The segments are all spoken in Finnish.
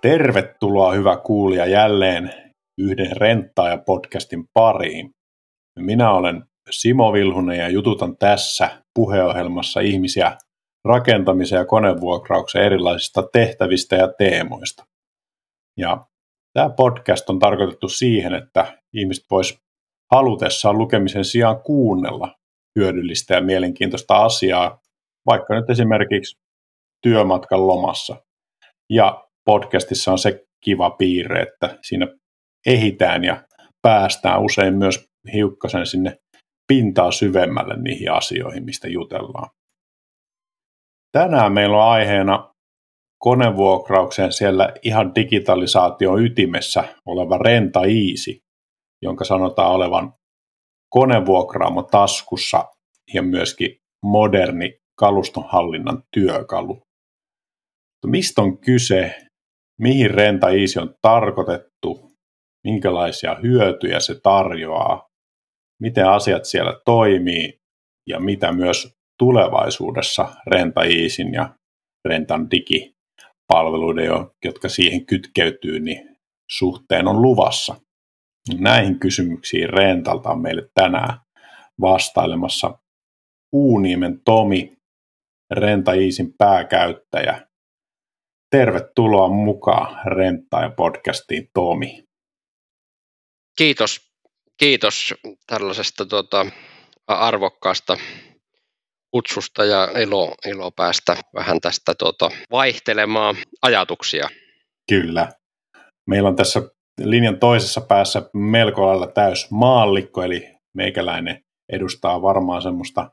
Tervetuloa hyvä kuulija jälleen yhden renttaaja podcastin pariin. Minä olen Simo Vilhunen ja jututan tässä puheohjelmassa ihmisiä rakentamisen ja konevuokrauksen erilaisista tehtävistä ja teemoista. Ja tämä podcast on tarkoitettu siihen, että ihmiset vois halutessaan lukemisen sijaan kuunnella hyödyllistä ja mielenkiintoista asiaa, vaikka nyt esimerkiksi työmatkan lomassa. Ja podcastissa on se kiva piirre, että siinä ehitään ja päästään usein myös hiukkasen sinne pintaa syvemmälle niihin asioihin, mistä jutellaan. Tänään meillä on aiheena konevuokrauksen siellä ihan digitalisaation ytimessä oleva Renta Easy, jonka sanotaan olevan konevuokraamo taskussa ja myöskin moderni kalustonhallinnan työkalu. Mistä on kyse, mihin Renta Easy on tarkoitettu, minkälaisia hyötyjä se tarjoaa, miten asiat siellä toimii ja mitä myös tulevaisuudessa Renta Easyn ja Rentan digipalveluiden, jotka siihen kytkeytyy, niin suhteen on luvassa. Näihin kysymyksiin Rentalta on meille tänään vastailemassa Uuniemen Tomi, Renta Easyn pääkäyttäjä. Tervetuloa mukaan ja podcastiin Tomi. Kiitos, kiitos tällaisesta tuota, arvokkaasta kutsusta ja ilo, ilo päästä vähän tästä tuota, vaihtelemaan ajatuksia. Kyllä. Meillä on tässä linjan toisessa päässä melko lailla täys maallikko, eli meikäläinen edustaa varmaan semmoista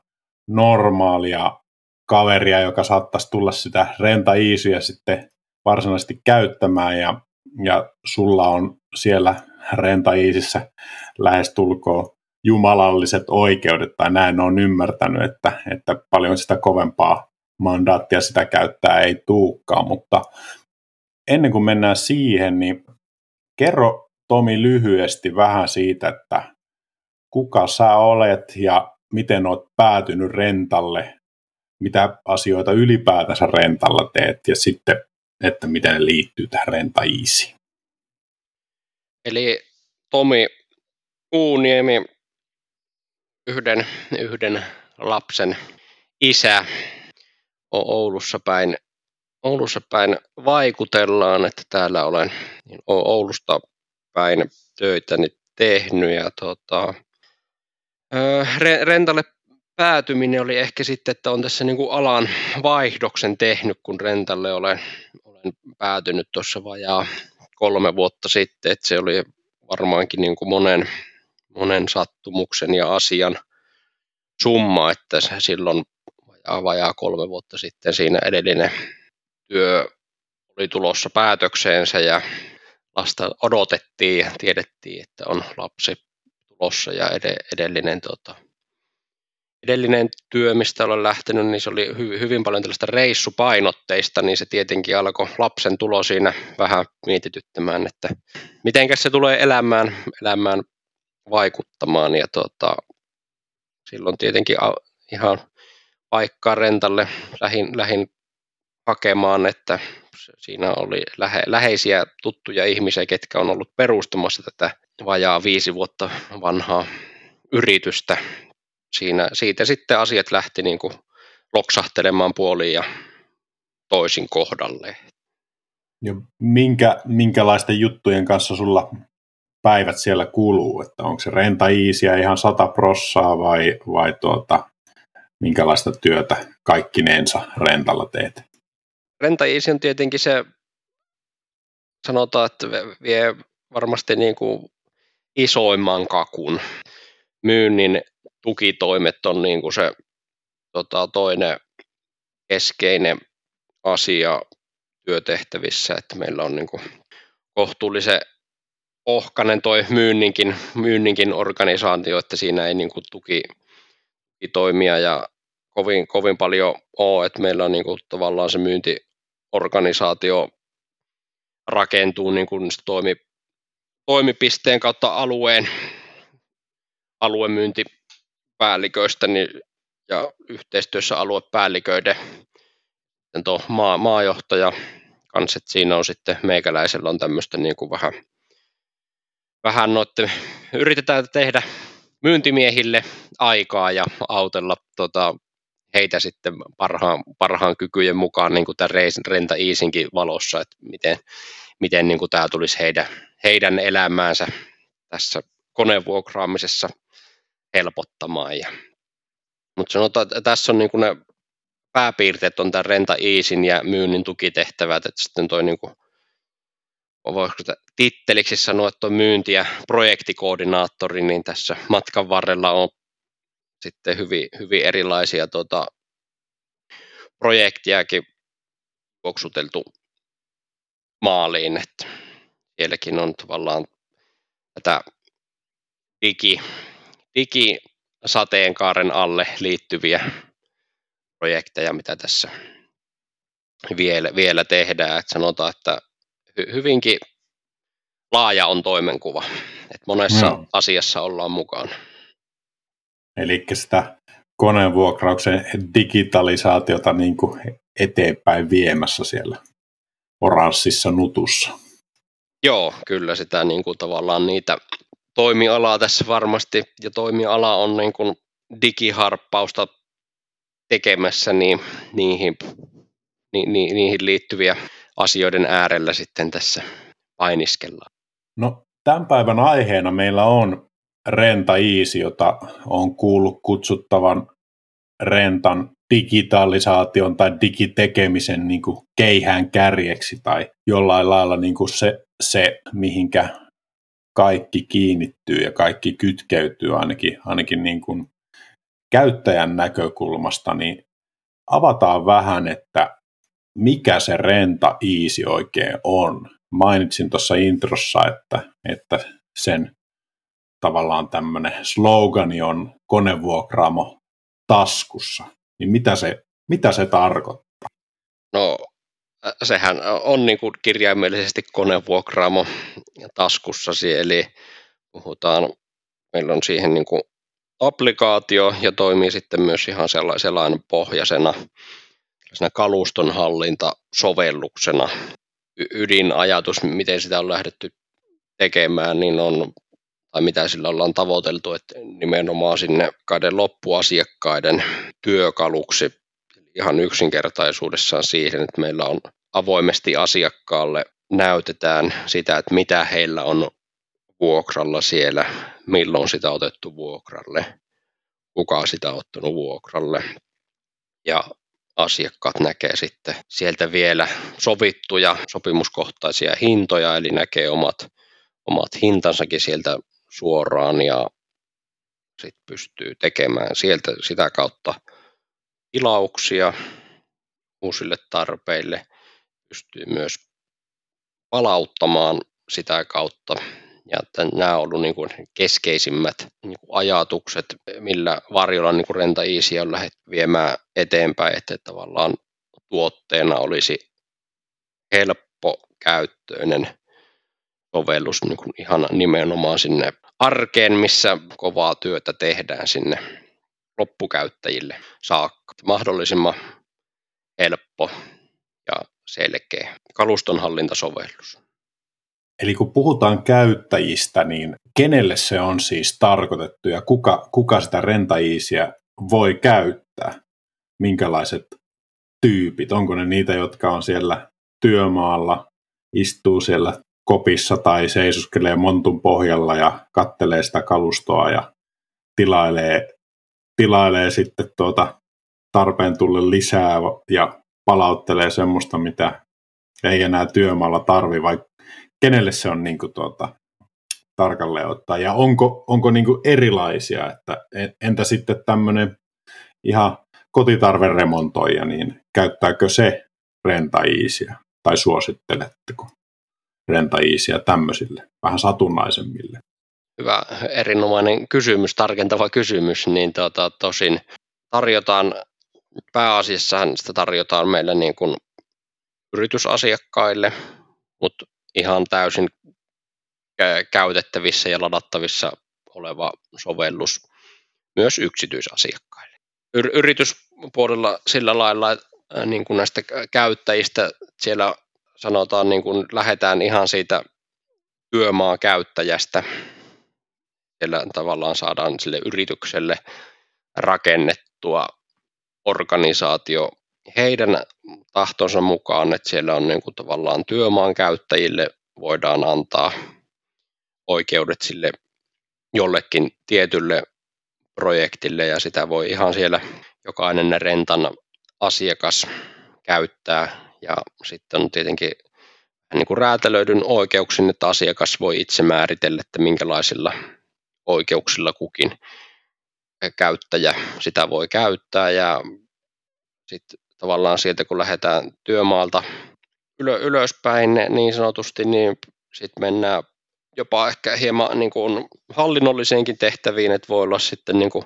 normaalia kaveria, joka saattaisi tulla sitä renta iisyä sitten varsinaisesti käyttämään ja, ja sulla on siellä renta iisissä lähestulkoon jumalalliset oikeudet, tai näin on ymmärtänyt, että, että paljon sitä kovempaa mandaattia sitä käyttää ei tuukkaan, mutta ennen kuin mennään siihen, niin kerro Tomi lyhyesti vähän siitä, että kuka sä olet ja miten olet päätynyt rentalle, mitä asioita ylipäätänsä rentalla teet ja sitten, että miten ne liittyy tähän renta easy. Eli Tomi Uuniemi, yhden, yhden lapsen isä, on Oulussa päin, Oulussa päin vaikutellaan, että täällä olen niin Oulusta päin töitäni tehnyt ja tota, rentalle päätyminen oli ehkä sitten, että on tässä niin kuin alan vaihdoksen tehnyt, kun rentalle olen, olen päätynyt tuossa vajaa kolme vuotta sitten, että se oli varmaankin niin kuin monen, monen sattumuksen ja asian summa, että se silloin vajaa, vajaa kolme vuotta sitten siinä edellinen työ oli tulossa päätökseensä ja lasta odotettiin ja tiedettiin, että on lapsi tulossa ja edellinen, tota, edellinen työ, mistä olen lähtenyt, niin se oli hy, hyvin paljon tällaista reissupainotteista, niin se tietenkin alkoi lapsen tulo siinä vähän mietityttämään, että miten se tulee elämään, elämään vaikuttamaan ja tota, silloin tietenkin ihan paikkaa rentalle lähin, lähin hakemaan, että siinä oli lähe, läheisiä tuttuja ihmisiä, ketkä on ollut perustamassa tätä vajaa viisi vuotta vanhaa yritystä. Siinä, siitä sitten asiat lähti niin kuin loksahtelemaan puoliin ja toisin kohdalle. Ja minkä, minkälaisten juttujen kanssa sulla päivät siellä kuluu? Että onko se renta iisiä ihan sata prossaa vai, vai tuota, minkälaista työtä kaikkinensa rentalla teet? Renta on tietenkin se, sanotaan, että vie varmasti niin kuin isoimman kakun. Myynnin tukitoimet on niin kuin se tota, toinen keskeinen asia työtehtävissä, että meillä on niin kuin kohtuullisen ohkanen toi myynninkin, myynninkin organisaatio, että siinä ei niin kuin tuki, tukitoimia ja kovin, kovin paljon ole, että meillä on niin kuin tavallaan se myyntiorganisaatio rakentuu niin kuin toimi, toimipisteen kautta alueen aluemyyntipäälliköistä niin, ja yhteistyössä aluepäälliköiden tuo maa, maajohtaja kans, että siinä on sitten meikäläisellä on tämmöistä niin kuin vähän, vähän noitte, yritetään tehdä myyntimiehille aikaa ja autella tota, heitä sitten parhaan, parhaan kykyjen mukaan niin kuin tämän Renta Easinkin valossa, että miten, miten niin kuin tämä tulisi heidän, heidän elämäänsä tässä konevuokraamisessa helpottamaan. Ja, mutta sanotaan, että tässä on niin kuin ne pääpiirteet on tämän Renta Easin ja myynnin tukitehtävät, että sitten toi niin kuin, voisiko titteliksi sanoa, että on myynti- ja projektikoordinaattori, niin tässä matkan varrella on sitten hyvin, hyvin erilaisia tuota, projektiakin oksuteltu maaliin, että sielläkin on tavallaan tätä digi, digisateenkaaren alle liittyviä projekteja, mitä tässä vielä, vielä tehdään. Että sanotaan, että hyvinkin laaja on toimenkuva, että monessa no. asiassa ollaan mukaan. Eli sitä koneenvuokrauksen digitalisaatiota niin kuin eteenpäin viemässä siellä oranssissa nutussa. Joo, kyllä sitä niin kuin tavallaan niitä toimialaa tässä varmasti, ja toimiala on niin kuin digiharppausta tekemässä, niin niihin, ni, ni, niihin liittyviä asioiden äärellä sitten tässä painiskellaan. No, tämän päivän aiheena meillä on Renta Easy, jota on kuullut kutsuttavan rentan digitalisaation tai digitekemisen niin kuin keihään kärjeksi tai jollain lailla niin kuin se, se, mihinkä kaikki kiinnittyy ja kaikki kytkeytyy ainakin, ainakin niin kuin käyttäjän näkökulmasta, niin avataan vähän, että mikä se renta easy oikein on. Mainitsin tuossa introssa, että, että sen tavallaan tämmöinen slogani on konevuokraamo taskussa. Niin mitä se, mitä se tarkoittaa? No sehän on niin kuin kirjaimellisesti konevuokraamo taskussasi, eli puhutaan, meillä on siihen niin kuin applikaatio ja toimii sitten myös ihan sellainen pohjaisena kalustonhallintasovelluksena. Ydinajatus, miten sitä on lähdetty tekemään, niin on, tai mitä sillä ollaan tavoiteltu, että nimenomaan sinne kaiden loppuasiakkaiden työkaluksi ihan yksinkertaisuudessaan siihen, että meillä on avoimesti asiakkaalle näytetään sitä, että mitä heillä on vuokralla siellä, milloin sitä on otettu vuokralle, kuka sitä ottanut vuokralle. Ja asiakkaat näkee sitten sieltä vielä sovittuja sopimuskohtaisia hintoja, eli näkee omat, omat hintansakin sieltä suoraan ja sitten pystyy tekemään sieltä sitä kautta tilauksia uusille tarpeille, pystyy myös palauttamaan sitä kautta. Ja että nämä ovat olleet niin keskeisimmät niin kuin ajatukset, millä varjolla niin kuin Renta Easy on lähdetty viemään eteenpäin, että tavallaan tuotteena olisi helppo käyttöinen sovellus niin kuin ihan nimenomaan sinne arkeen, missä kovaa työtä tehdään sinne loppukäyttäjille saakka. Mahdollisimman helppo ja selkeä kalustonhallintasovellus. Eli kun puhutaan käyttäjistä, niin kenelle se on siis tarkoitettu ja kuka, kuka sitä rentaiisiä voi käyttää? Minkälaiset tyypit? Onko ne niitä, jotka on siellä työmaalla, istuu siellä kopissa tai seisoskelee montun pohjalla ja kattelee sitä kalustoa ja tilailee, tilailee sitten tuota tarpeen tulle lisää ja palauttelee semmoista, mitä ei enää työmaalla tarvi, vai kenelle se on niin kuin tuota, tarkalleen ottaa, ja onko, onko niin kuin erilaisia, että entä sitten tämmöinen ihan kotitarveremontoija, niin käyttääkö se rentaiisiä, tai suositteletteko rentaiisiä tämmöisille, vähän satunnaisemmille? Hyvä, erinomainen kysymys, tarkentava kysymys, niin tuota, tosin tarjotaan, pääasiassa sitä tarjotaan meillä niin kuin yritysasiakkaille, mutta ihan täysin käytettävissä ja ladattavissa oleva sovellus myös yksityisasiakkaille. Yrityspuolella sillä lailla, että niin kuin näistä käyttäjistä siellä sanotaan niin kuin lähdetään ihan siitä työmaa käyttäjästä, tavallaan saadaan sille yritykselle rakennettua organisaatio heidän tahtonsa mukaan, että siellä on niin kuin tavallaan työmaan käyttäjille voidaan antaa oikeudet sille jollekin tietylle projektille ja sitä voi ihan siellä jokainen rentan asiakas käyttää. Ja sitten on tietenkin niin kuin räätälöidyn oikeuksin, että asiakas voi itse määritellä, että minkälaisilla oikeuksilla kukin käyttäjä sitä voi käyttää. Ja sitten tavallaan sieltä kun lähdetään työmaalta ylö, ylöspäin niin sanotusti, niin sitten mennään jopa ehkä hieman niin kuin hallinnolliseenkin tehtäviin, että voi olla sitten niin kuin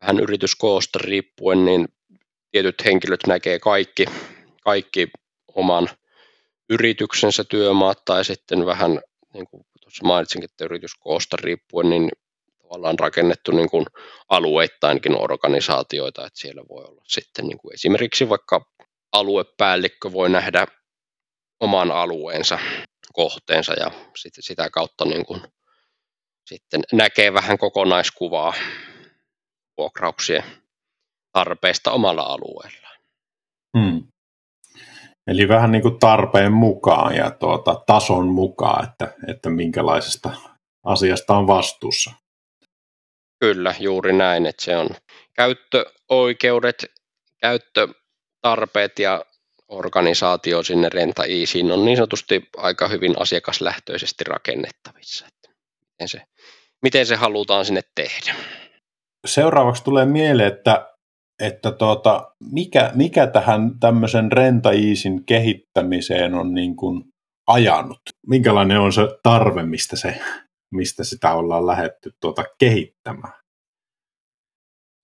vähän yrityskoosta riippuen, niin tietyt henkilöt näkee kaikki, kaikki oman yrityksensä työmaat tai sitten vähän, niin kuin tuossa mainitsinkin, että yrityskoosta riippuen, niin tavallaan rakennettu niin kuin alueittainkin organisaatioita, että siellä voi olla sitten niin kuin esimerkiksi vaikka aluepäällikkö voi nähdä oman alueensa kohteensa ja sitten sitä kautta niin kuin sitten näkee vähän kokonaiskuvaa vuokrauksien tarpeesta omalla alueellaan. Hmm. Eli vähän niin kuin tarpeen mukaan ja tuota, tason mukaan, että, että minkälaisesta asiasta on vastuussa. Kyllä, juuri näin, että se on käyttöoikeudet, käyttötarpeet ja organisaatio sinne Renta Easyin on niin sanotusti aika hyvin asiakaslähtöisesti rakennettavissa. Että miten, se, miten se halutaan sinne tehdä? Seuraavaksi tulee mieleen, että, että tuota, mikä, mikä tähän tämmöisen Renta kehittämiseen on niin kuin ajanut? Minkälainen on se tarve, mistä, se, mistä sitä ollaan lähetty tuota kehittämään?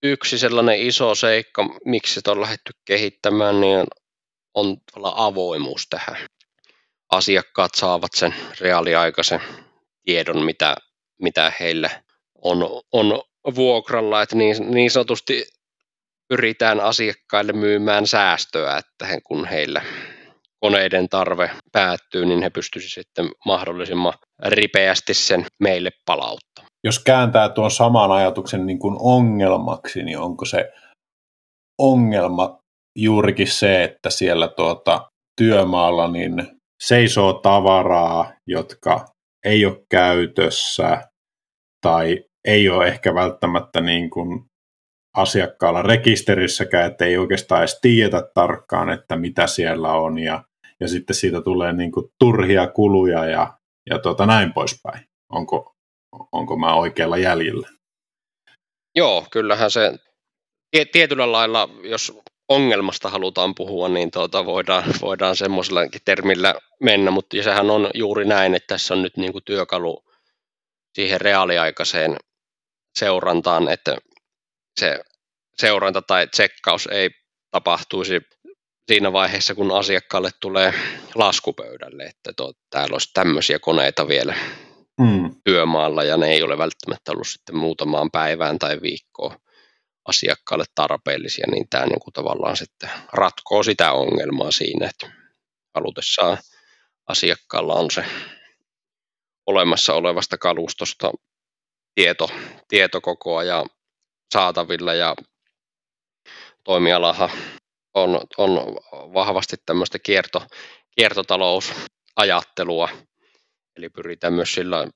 Yksi sellainen iso seikka, miksi sitä on lähdetty kehittämään, niin on avoimuus tähän. Asiakkaat saavat sen reaaliaikaisen tiedon, mitä, mitä heille on, on vuokralla, että niin, niin sanotusti pyritään asiakkaille myymään säästöä, että he, kun heillä koneiden tarve päättyy, niin he pystyisivät sitten mahdollisimman ripeästi sen meille palauttamaan. Jos kääntää tuon saman ajatuksen niin kuin ongelmaksi, niin onko se ongelma juurikin se, että siellä tuota, työmaalla niin seisoo tavaraa, jotka ei ole käytössä tai ei ole ehkä välttämättä niin kuin asiakkaalla rekisterissäkään, että ei oikeastaan edes tiedetä tarkkaan, että mitä siellä on ja, ja sitten siitä tulee niin kuin turhia kuluja ja, ja tuota, näin poispäin. Onko, onko mä oikealla jäljellä? Joo, kyllähän se tietyllä lailla, jos ongelmasta halutaan puhua, niin tuota, voidaan, voidaan semmoisellakin termillä mennä, mutta sehän on juuri näin, että tässä on nyt niin kuin työkalu siihen reaaliaikaiseen seurantaan, että se seuranta tai tsekkaus ei tapahtuisi siinä vaiheessa, kun asiakkaalle tulee laskupöydälle, että to, täällä olisi tämmöisiä koneita vielä mm. työmaalla ja ne ei ole välttämättä ollut sitten muutamaan päivään tai viikkoon asiakkaalle tarpeellisia, niin tämä niin kuin tavallaan sitten ratkoo sitä ongelmaa siinä, että halutessaan asiakkaalla on se olemassa olevasta kalustosta tieto, tieto koko ajan saatavilla ja toimialahan on, on vahvasti tämmöistä kierto, kiertotalousajattelua, eli pyritään myös sillä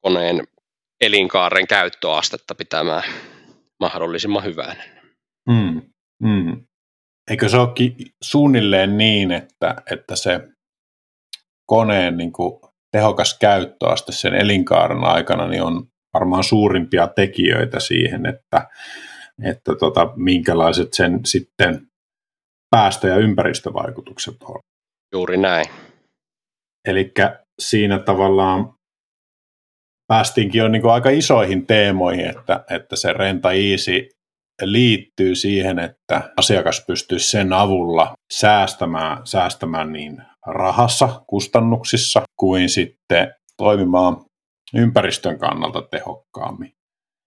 koneen elinkaaren käyttöastetta pitämään mahdollisimman hyvänä. Mm, mm. Eikö se olekin suunnilleen niin, että, että se koneen niin kuin tehokas käyttöaste sen elinkaaren aikana niin on varmaan suurimpia tekijöitä siihen, että, että tota, minkälaiset sen sitten päästö- ja ympäristövaikutukset on. Juuri näin. Eli siinä tavallaan päästiinkin jo niin aika isoihin teemoihin, että, että se Renta Easy liittyy siihen, että asiakas pystyy sen avulla säästämään, säästämään niin rahassa, kustannuksissa, kuin sitten toimimaan ympäristön kannalta tehokkaammin.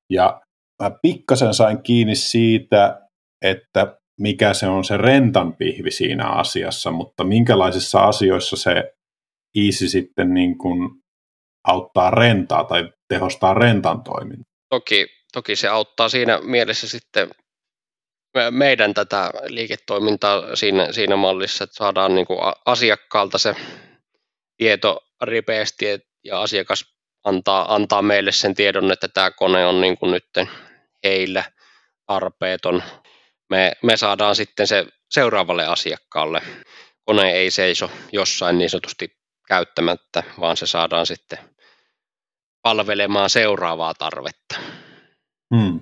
Ja mä pikkasen sain kiinni siitä, että mikä se on se rentan pihvi siinä asiassa, mutta minkälaisissa asioissa se Easy sitten niin kuin auttaa rentaa tai tehostaa rentan toimintaa? Toki, toki se auttaa siinä mielessä sitten meidän tätä liiketoimintaa siinä, siinä mallissa, että saadaan niin kuin asiakkaalta se tieto ripeästi ja asiakas antaa, antaa meille sen tiedon, että tämä kone on niin kuin nyt heillä tarpeeton. Me, me saadaan sitten se seuraavalle asiakkaalle. Kone ei seiso jossain niin sanotusti käyttämättä, vaan se saadaan sitten palvelemaan seuraavaa tarvetta. Hmm.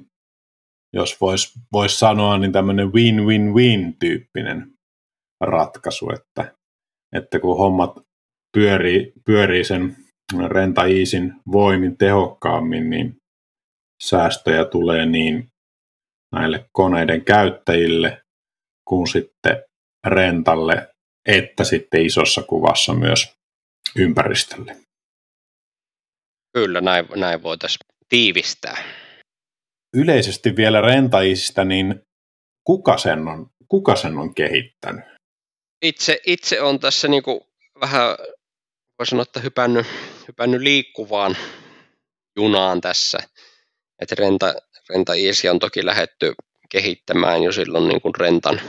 Jos voisi vois sanoa, niin tämmöinen win-win-win-tyyppinen ratkaisu, että, että kun hommat pyörii, pyörii sen renta-iisin voimin tehokkaammin, niin säästöjä tulee niin näille koneiden käyttäjille kuin sitten rentalle, että sitten isossa kuvassa myös ympäristölle. Kyllä, näin, näin voitaisiin tiivistää. Yleisesti vielä rentaisista, niin kuka sen on, kuka sen on kehittänyt? Itse, itse on tässä niin kuin vähän, voi sanoa, että hypännyt, hypännyt liikkuvaan junaan tässä. Että renta, renta Easy on toki lähetty kehittämään jo silloin niin kuin rentan,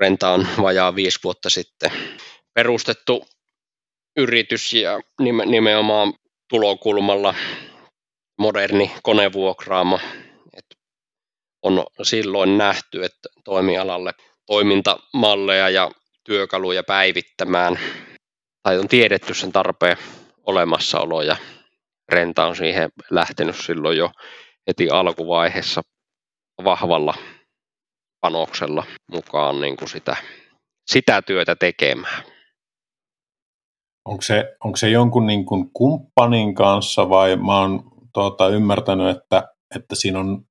renta on vajaa viisi vuotta sitten perustettu yritys ja nimenomaan tulokulmalla moderni konevuokraamo. Et on silloin nähty, että toimialalle toimintamalleja ja työkaluja päivittämään, tai on tiedetty sen tarpeen olemassaolo ja Renta on siihen lähtenyt silloin jo heti alkuvaiheessa vahvalla panoksella mukaan niin kuin sitä, sitä työtä tekemään. Onko se, onko se jonkun niin kuin kumppanin kanssa vai mä oon tuota, ymmärtänyt, että, että siinä on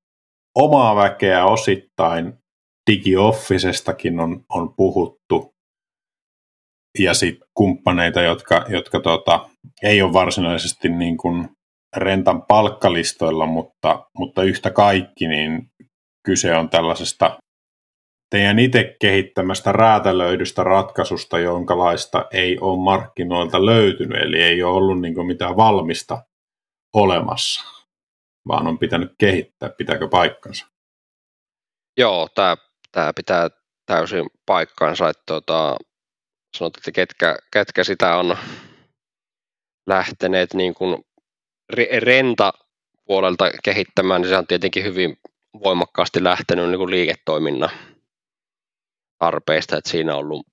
omaa väkeä osittain digiofficestakin on, on puhuttu ja sitten kumppaneita, jotka, jotka tota, ei ole varsinaisesti niin kuin rentan palkkalistoilla, mutta, mutta yhtä kaikki, niin kyse on tällaisesta teidän itse kehittämästä räätälöidystä ratkaisusta, jonkalaista ei ole markkinoilta löytynyt, eli ei ole ollut niin mitään valmista olemassa, vaan on pitänyt kehittää. Pitääkö paikkansa? Joo, tämä, pitää täysin paikkaansa, että tuota, sanotaan, että ketkä, ketkä sitä on lähteneet niin kuin renta puolelta kehittämään, niin se on tietenkin hyvin voimakkaasti lähtenyt niin kuin liiketoiminnan tarpeista, että siinä on ollut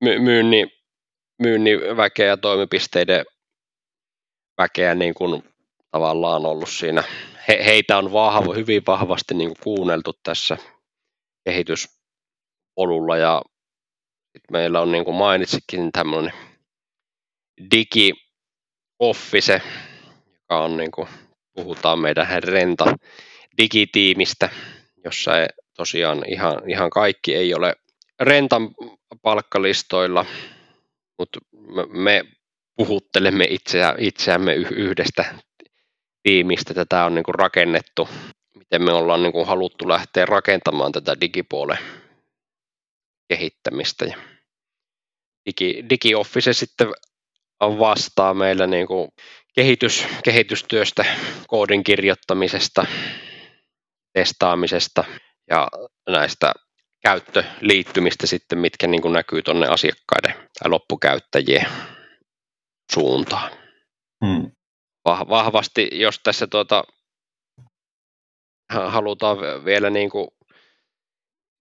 myynni, myynnin väkeä ja toimipisteiden väkeä niin kuin tavallaan ollut siinä. He, heitä on vahva, hyvin vahvasti niin kuin kuunneltu tässä kehityspolulla ja meillä on niin kuin mainitsikin tämmöinen digi office, joka on niin kuin, puhutaan meidän renta digitiimistä, jossa ei, tosiaan ihan, ihan kaikki ei ole rentan palkkalistoilla, mutta me puhuttelemme itseä, itseämme yhdestä tiimistä. Tätä on niin kuin rakennettu, miten me ollaan niin kuin haluttu lähteä rakentamaan tätä digipuolen kehittämistä. Ja Digi, DigiOffice sitten vastaa meillä niin kuin kehitys, kehitystyöstä, koodin kirjoittamisesta, testaamisesta ja näistä käyttöliittymistä sitten, mitkä niin kuin näkyy tuonne asiakkaiden tai loppukäyttäjien suuntaan. Hmm. Vahvasti, jos tässä tuota, halutaan vielä niin kuin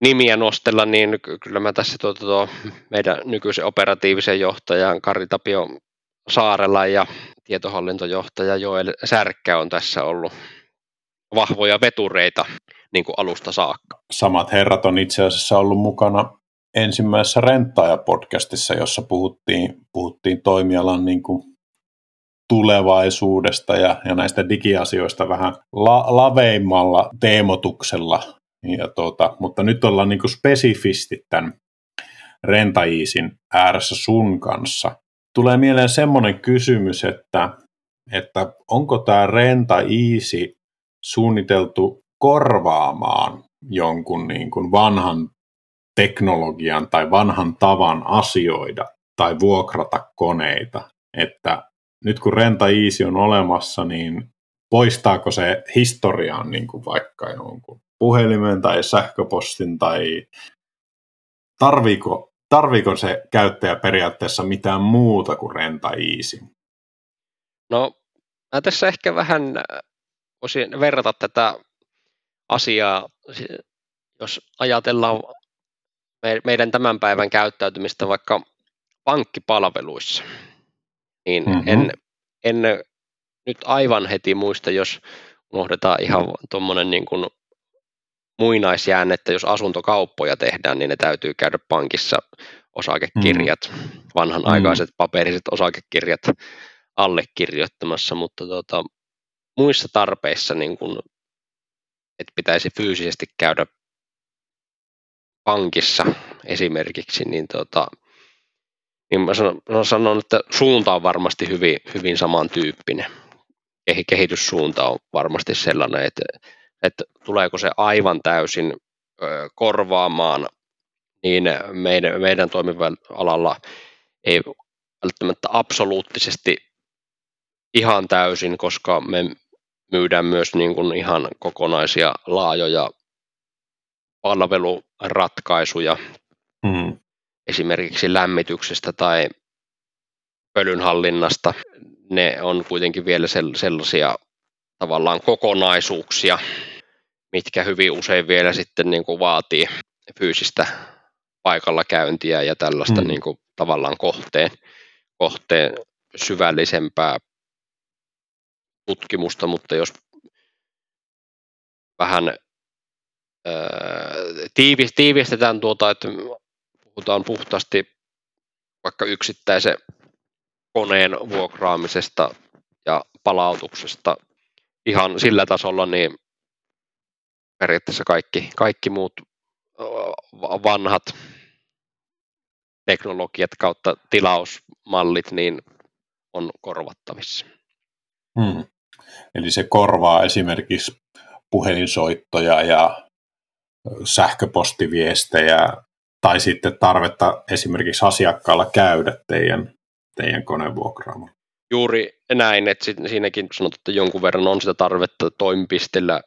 nimiä nostella, niin kyllä mä tässä tuota, tuo meidän nykyisen operatiivisen johtajan Kari Tapio Saarella ja tietohallintojohtaja Joel Särkkä on tässä ollut vahvoja vetureita niin kuin alusta saakka. Samat herrat on itse asiassa ollut mukana ensimmäisessä Renttaaja-podcastissa, jossa puhuttiin, puhuttiin toimialan niin kuin tulevaisuudesta ja, ja näistä digiasioista vähän la, laveimmalla teemotuksella. Ja tuota, mutta nyt ollaan niin spesifisti tämän Rentaiisin ääressä sun kanssa. Tulee mieleen semmoinen kysymys, että, että onko tämä Renta Easy suunniteltu korvaamaan jonkun niin kuin vanhan teknologian tai vanhan tavan asioida tai vuokrata koneita, että nyt kun Renta Easy on olemassa, niin poistaako se historiaan niin kuin vaikka jonkun puhelimen tai sähköpostin tai tarviiko, tarviiko se käyttäjä periaatteessa mitään muuta kuin Renta Easy? No, mä tässä ehkä vähän voisin verrata tätä asiaa, jos ajatellaan meidän tämän päivän käyttäytymistä vaikka pankkipalveluissa, niin mm-hmm. en, en nyt aivan heti muista, jos unohdetaan ihan tuommoinen niin kuin muinaisjään, että jos asuntokauppoja tehdään, niin ne täytyy käydä pankissa osakekirjat, mm. vanhanaikaiset mm. paperiset osakekirjat allekirjoittamassa, mutta tota, muissa tarpeissa, niin kun, että pitäisi fyysisesti käydä pankissa esimerkiksi, niin, tota, niin mä sanon, mä sanon, että suunta on varmasti hyvin, hyvin samantyyppinen. Kehityssuunta on varmasti sellainen, että, että tuleeko se aivan täysin korvaamaan, niin meidän, meidän toimivan alalla ei välttämättä absoluuttisesti ihan täysin, koska me myydään myös niin kuin ihan kokonaisia laajoja palveluratkaisuja mm. esimerkiksi lämmityksestä tai pölynhallinnasta. Ne on kuitenkin vielä sellaisia tavallaan kokonaisuuksia, mitkä hyvin usein vielä sitten niin kuin vaatii fyysistä paikalla käyntiä ja tällaista mm. niin kuin tavallaan kohteen, kohteen syvällisempää tutkimusta, mutta jos vähän tiivistetään tuota, että puhutaan puhtaasti vaikka yksittäisen koneen vuokraamisesta ja palautuksesta ihan sillä tasolla, niin periaatteessa kaikki, kaikki muut vanhat teknologiat kautta tilausmallit niin on korvattavissa. Hmm. Eli se korvaa esimerkiksi puhelinsoittoja ja sähköpostiviestejä tai sitten tarvetta esimerkiksi asiakkaalla käydä teidän, teidän konevuokraamalla. Juuri näin, että siinäkin sanot, että jonkun verran on sitä tarvetta toimipistellä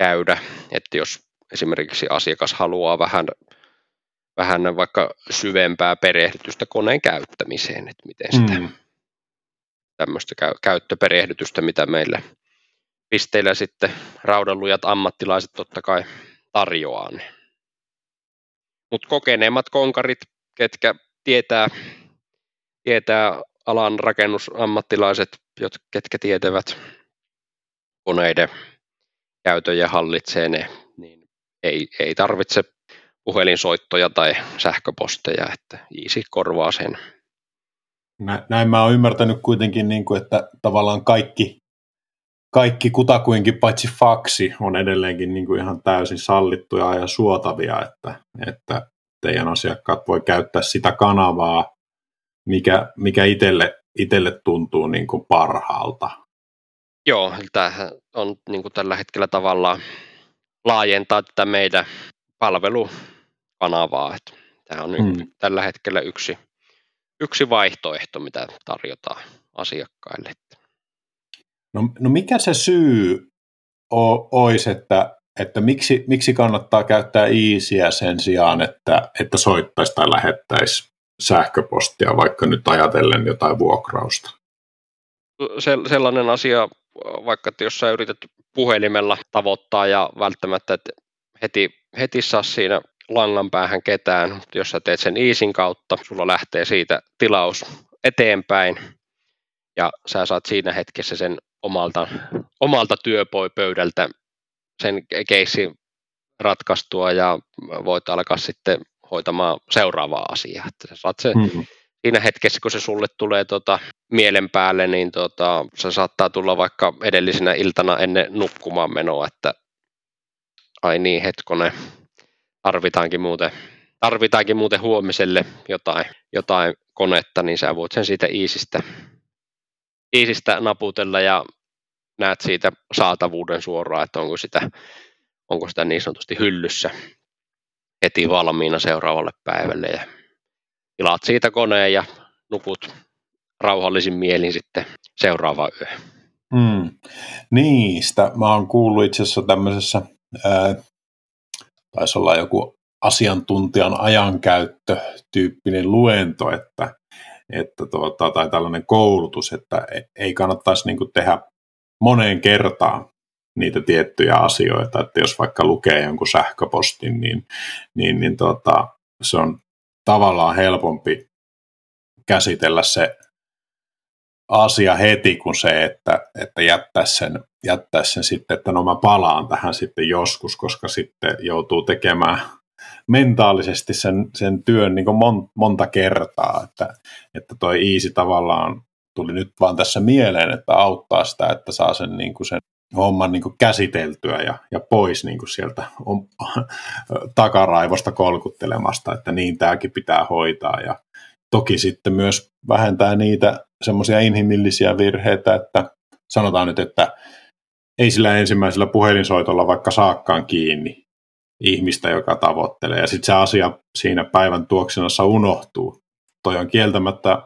käydä, että jos esimerkiksi asiakas haluaa vähän, vähän vaikka syvempää perehdytystä koneen käyttämiseen, että miten sitä mm. tämmöistä käyttöperehdytystä, mitä meillä pisteillä sitten raudallujat ammattilaiset totta kai tarjoaa. Mutta kokeneemmat konkarit, ketkä tietää, tietää alan rakennusammattilaiset, ketkä tietävät koneiden käytön ja hallitsee ne, niin ei, ei tarvitse puhelinsoittoja tai sähköposteja, että Easy korvaa sen. Näin mä oon ymmärtänyt kuitenkin, niin kuin, että tavallaan kaikki, kaikki kutakuinkin paitsi faksi on edelleenkin niin kuin ihan täysin sallittuja ja suotavia, että, että teidän asiakkaat voi käyttää sitä kanavaa, mikä, mikä itselle, itselle tuntuu niin kuin parhaalta. Joo, tämähän on niin kuin tällä hetkellä tavallaan laajentaa tätä meidän palvelukanavaa. Että tämä on mm. tällä hetkellä yksi, yksi vaihtoehto, mitä tarjotaan asiakkaille. No, no mikä se syy olisi, että, että miksi, miksi kannattaa käyttää Easyä sen sijaan, että, että soittaisi tai lähettäisi sähköpostia, vaikka nyt ajatellen jotain vuokrausta? sellainen asia, vaikka että jos sä yrität puhelimella tavoittaa ja välttämättä että heti, heti saa siinä langan päähän ketään, mutta jos sä teet sen Easin kautta, sulla lähtee siitä tilaus eteenpäin ja sä saat siinä hetkessä sen omalta, omalta työpöydältä sen keissin ratkaistua ja voit alkaa sitten hoitamaan seuraavaa asiaa. Että sä saat sen mm-hmm siinä hetkessä, kun se sulle tulee tota, mielen päälle, niin tota, se saattaa tulla vaikka edellisenä iltana ennen nukkumaan menoa, että ai niin hetkone, tarvitaankin muuten, tarvitaankin muuten huomiselle jotain, jotain konetta, niin sä voit sen siitä iisistä, iisistä naputella ja näet siitä saatavuuden suoraan, että onko sitä, onko sitä niin sanotusti hyllyssä heti valmiina seuraavalle päivälle. Ja tilaat siitä koneen ja nukut rauhallisin mielin sitten seuraava yö. Mm. Niistä mä oon kuullut itse asiassa tämmöisessä, ää, taisi olla joku asiantuntijan ajankäyttö tyyppinen luento, että, että tuota, tai tällainen koulutus, että ei kannattaisi niin tehdä moneen kertaan niitä tiettyjä asioita, että jos vaikka lukee jonkun sähköpostin, niin, niin, niin tuota, se on tavallaan helpompi käsitellä se asia heti kuin se, että, että jättäisi, sen, jättäisi sen sitten, että no mä palaan tähän sitten joskus, koska sitten joutuu tekemään mentaalisesti sen, sen työn niin mon, monta kertaa, että, että toi Iisi tavallaan tuli nyt vaan tässä mieleen, että auttaa sitä, että saa sen, niin kuin sen homman niin kuin käsiteltyä ja, ja pois niin kuin sieltä on, takaraivosta kolkuttelemasta, että niin tämäkin pitää hoitaa ja toki sitten myös vähentää niitä semmoisia inhimillisiä virheitä, että sanotaan nyt, että ei sillä ensimmäisellä puhelinsoitolla vaikka saakkaan kiinni ihmistä, joka tavoittelee. Ja sitten se asia siinä päivän tuoksinassa unohtuu. Toi on kieltämättä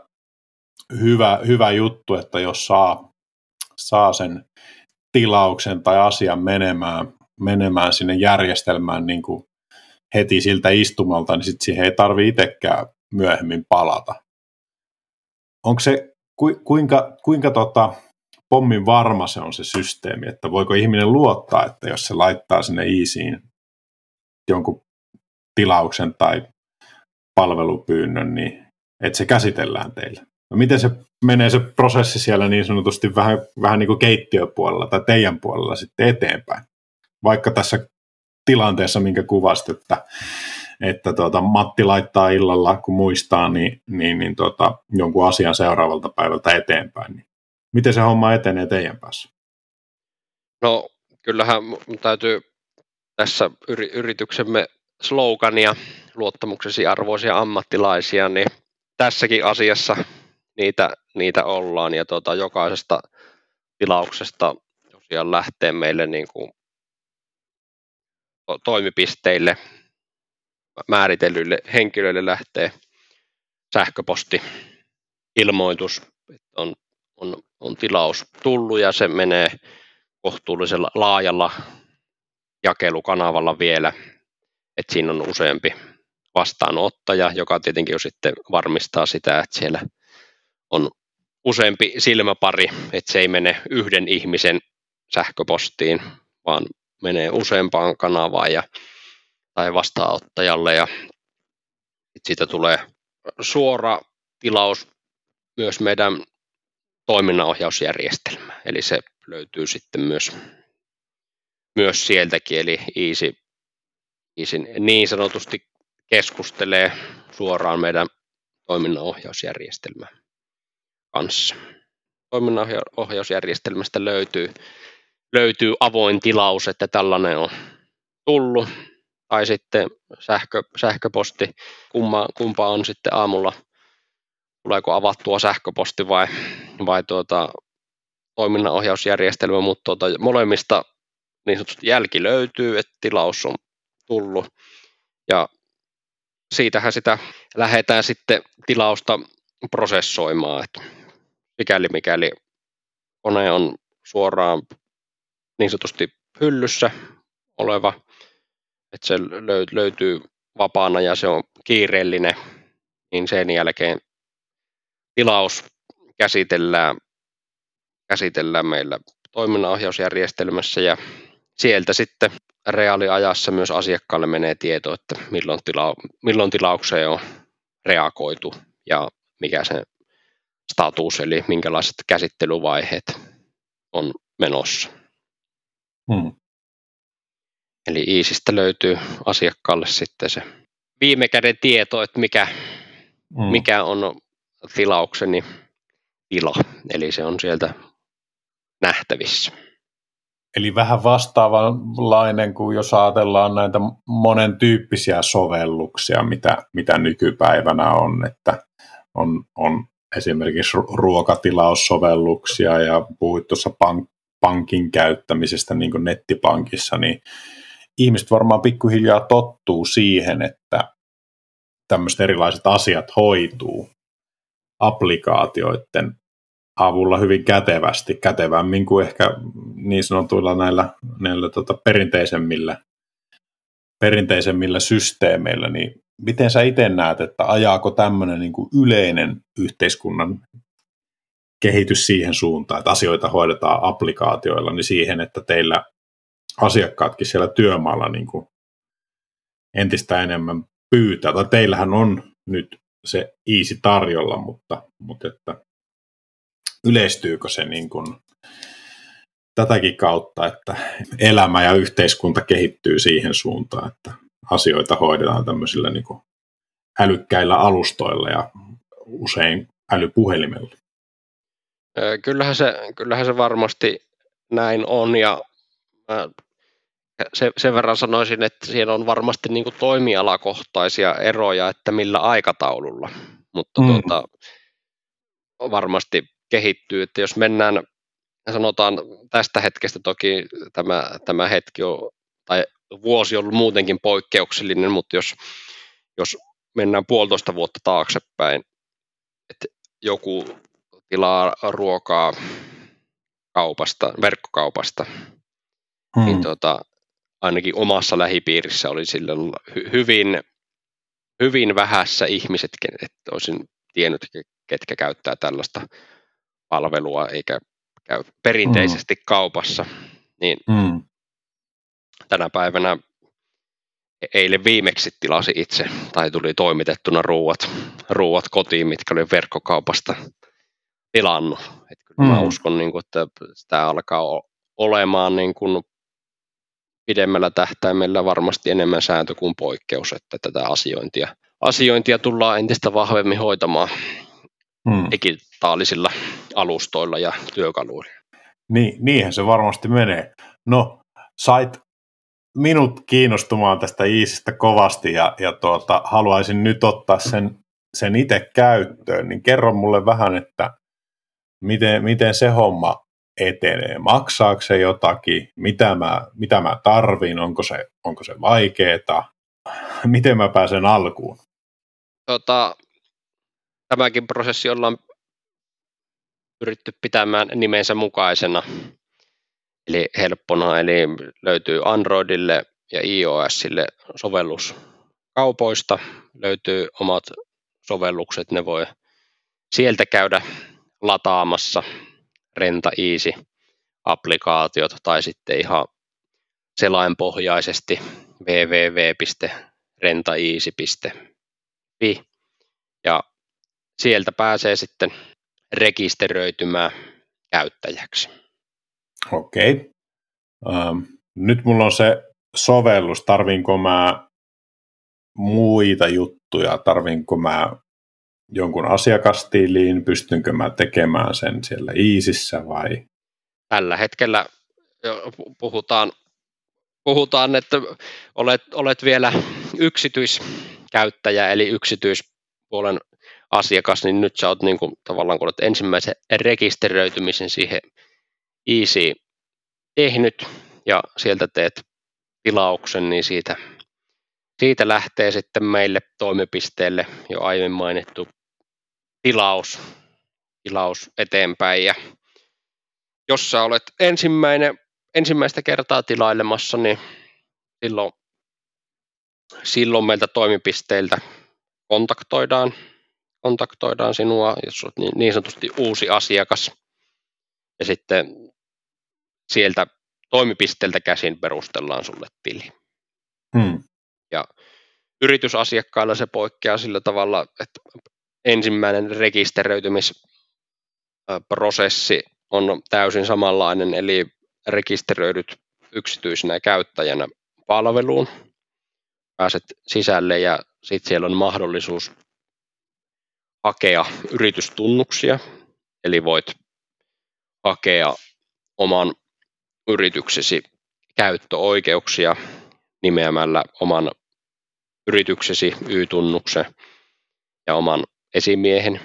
hyvä, hyvä juttu, että jos saa, saa sen tilauksen tai asian menemään, menemään sinne järjestelmään niin kuin heti siltä istumalta, niin sitten siihen ei tarvitse itsekään myöhemmin palata. Onko se, ku, kuinka, kuinka tota, pommin varma se on se systeemi, että voiko ihminen luottaa, että jos se laittaa sinne iisiin jonkun tilauksen tai palvelupyynnön, niin että se käsitellään teille. No miten se menee se prosessi siellä niin sanotusti vähän, vähän niin kuin keittiöpuolella tai teidän puolella sitten eteenpäin? Vaikka tässä tilanteessa, minkä kuvasit, että, että tuota, Matti laittaa illalla, kun muistaa, niin, niin, niin tuota, jonkun asian seuraavalta päivältä eteenpäin. Niin miten se homma etenee teidän päässä? No kyllähän täytyy tässä yrityksemme slogania, luottamuksesi arvoisia ammattilaisia, niin tässäkin asiassa niitä, niitä ollaan ja tuota, jokaisesta tilauksesta tosiaan lähtee meille niin kuin toimipisteille määritellyille henkilöille lähtee sähköposti ilmoitus, että on, on, on tilaus tullut ja se menee kohtuullisella laajalla jakelukanavalla vielä, että siinä on useampi vastaanottaja, joka tietenkin jo sitten varmistaa sitä, että siellä on useampi silmäpari, että se ei mene yhden ihmisen sähköpostiin, vaan menee useampaan kanavaan ja, tai vastaanottajalle ja siitä tulee suora tilaus myös meidän toiminnanohjausjärjestelmä, eli se löytyy sitten myös myös sieltäkin, eli Easy, Easy niin sanotusti keskustelee suoraan meidän toiminnanohjausjärjestelmän kanssa. Toiminnanohjausjärjestelmästä löytyy, löytyy avoin tilaus, että tällainen on tullut, tai sitten sähkö, sähköposti, kumma, kumpa on sitten aamulla, tuleeko avattua sähköposti vai, vai tuota, toiminnanohjausjärjestelmä, mutta tuota, molemmista niin sanotusti jälki löytyy, että tilaus on tullut. Ja siitähän sitä lähdetään sitten tilausta prosessoimaan, että mikäli, mikäli kone on suoraan niin sanotusti hyllyssä oleva, että se löytyy vapaana ja se on kiireellinen, niin sen jälkeen tilaus käsitellään, käsitellään meillä toiminnanohjausjärjestelmässä ja sieltä sitten reaaliajassa myös asiakkaalle menee tieto, että milloin, tila, milloin tilaukseen on reagoitu ja mikä se status eli minkälaiset käsittelyvaiheet on menossa. Hmm. Eli Iisistä löytyy asiakkaalle sitten se viime käden tieto, että mikä, hmm. mikä on tilaukseni tila. Eli se on sieltä nähtävissä. Eli vähän vastaavanlainen kuin jos ajatellaan näitä monen tyyppisiä sovelluksia, mitä, mitä nykypäivänä on, että on, on esimerkiksi ruokatilaussovelluksia ja puhuit tuossa pank, pankin käyttämisestä niin kuin nettipankissa, niin ihmiset varmaan pikkuhiljaa tottuu siihen, että tämmöiset erilaiset asiat hoituu applikaatioiden avulla hyvin kätevästi, kätevämmin kuin ehkä niin sanotuilla näillä, näillä tota perinteisemmillä, perinteisemmillä systeemeillä, niin miten sä itse näet, että ajaako tämmöinen niin kuin yleinen yhteiskunnan kehitys siihen suuntaan, että asioita hoidetaan applikaatioilla, niin siihen, että teillä asiakkaatkin siellä työmaalla niin kuin entistä enemmän pyytää, tai teillähän on nyt se easy tarjolla, mutta, mutta että yleistyykö se niin kuin tätäkin kautta, että elämä ja yhteiskunta kehittyy siihen suuntaan, että asioita hoidetaan tämmöisillä niin kuin älykkäillä alustoilla ja usein älypuhelimella. Kyllähän se, kyllähän se varmasti näin on ja se, sen verran sanoisin, että siellä on varmasti niin kuin toimialakohtaisia eroja, että millä aikataululla, mutta mm. tuota, varmasti kehittyy, että jos mennään, sanotaan tästä hetkestä toki tämä, tämä hetki on, tai vuosi on ollut muutenkin poikkeuksellinen, mutta jos, jos mennään puolitoista vuotta taaksepäin, että joku tilaa ruokaa kaupasta, verkkokaupasta, hmm. niin tuota, ainakin omassa lähipiirissä oli silloin hyvin, hyvin vähässä ihmiset, että olisin tiennyt, ketkä käyttää tällaista palvelua eikä käy perinteisesti mm. kaupassa, niin mm. tänä päivänä e-, eilen viimeksi tilasi itse tai tuli toimitettuna ruuat, ruuat kotiin, mitkä oli verkkokaupasta tilannut. Et kyllä mm. Mä uskon, niin kuin, että tämä alkaa olemaan niin kuin pidemmällä tähtäimellä varmasti enemmän sääntö kuin poikkeus, että tätä asiointia, asiointia tullaan entistä vahvemmin hoitamaan hmm. digitaalisilla alustoilla ja työkaluilla. Niin, niinhän se varmasti menee. No, sait minut kiinnostumaan tästä Iisistä kovasti ja, ja tuota, haluaisin nyt ottaa sen, sen itse käyttöön, niin kerro mulle vähän, että miten, miten se homma etenee, maksaako se jotakin, mitä mä, mitä mä tarvin, onko se, onko se vaikeeta, miten mä pääsen alkuun? Tota, tämäkin prosessi ollaan pyritty pitämään nimensä mukaisena, eli helppona, eli löytyy Androidille ja iOSille sovellus kaupoista, löytyy omat sovellukset, ne voi sieltä käydä lataamassa Renta Easy applikaatiot tai sitten ihan selainpohjaisesti www.rentaeasy.fi ja sieltä pääsee sitten rekisteröitymään käyttäjäksi. Okei. Okay. Ähm, nyt mulla on se sovellus, tarvinko mä muita juttuja, tarvinko mä jonkun asiakastiiliin, pystynkö mä tekemään sen siellä Iisissä vai? Tällä hetkellä puhutaan, puhutaan että olet, olet vielä yksityiskäyttäjä, eli yksityispuolen asiakas, niin nyt sä oot niin kuin, tavallaan, kun olet ensimmäisen rekisteröitymisen siihen Easy tehnyt ja sieltä teet tilauksen, niin siitä, siitä lähtee sitten meille toimipisteelle jo aiemmin mainittu tilaus, tilaus eteenpäin. Ja jos sä olet ensimmäinen, ensimmäistä kertaa tilailemassa, niin silloin, silloin meiltä toimipisteiltä kontaktoidaan kontaktoidaan sinua, jos olet niin, niin sanotusti uusi asiakas, ja sitten sieltä toimipisteeltä käsin perustellaan sulle tili. Hmm. Yritysasiakkailla se poikkeaa sillä tavalla, että ensimmäinen rekisteröitymisprosessi on täysin samanlainen, eli rekisteröidyt yksityisenä käyttäjänä palveluun, pääset sisälle ja sitten siellä on mahdollisuus hakea yritystunnuksia, eli voit hakea oman yrityksesi käyttöoikeuksia nimeämällä oman yrityksesi Y-tunnuksen ja oman esimiehen,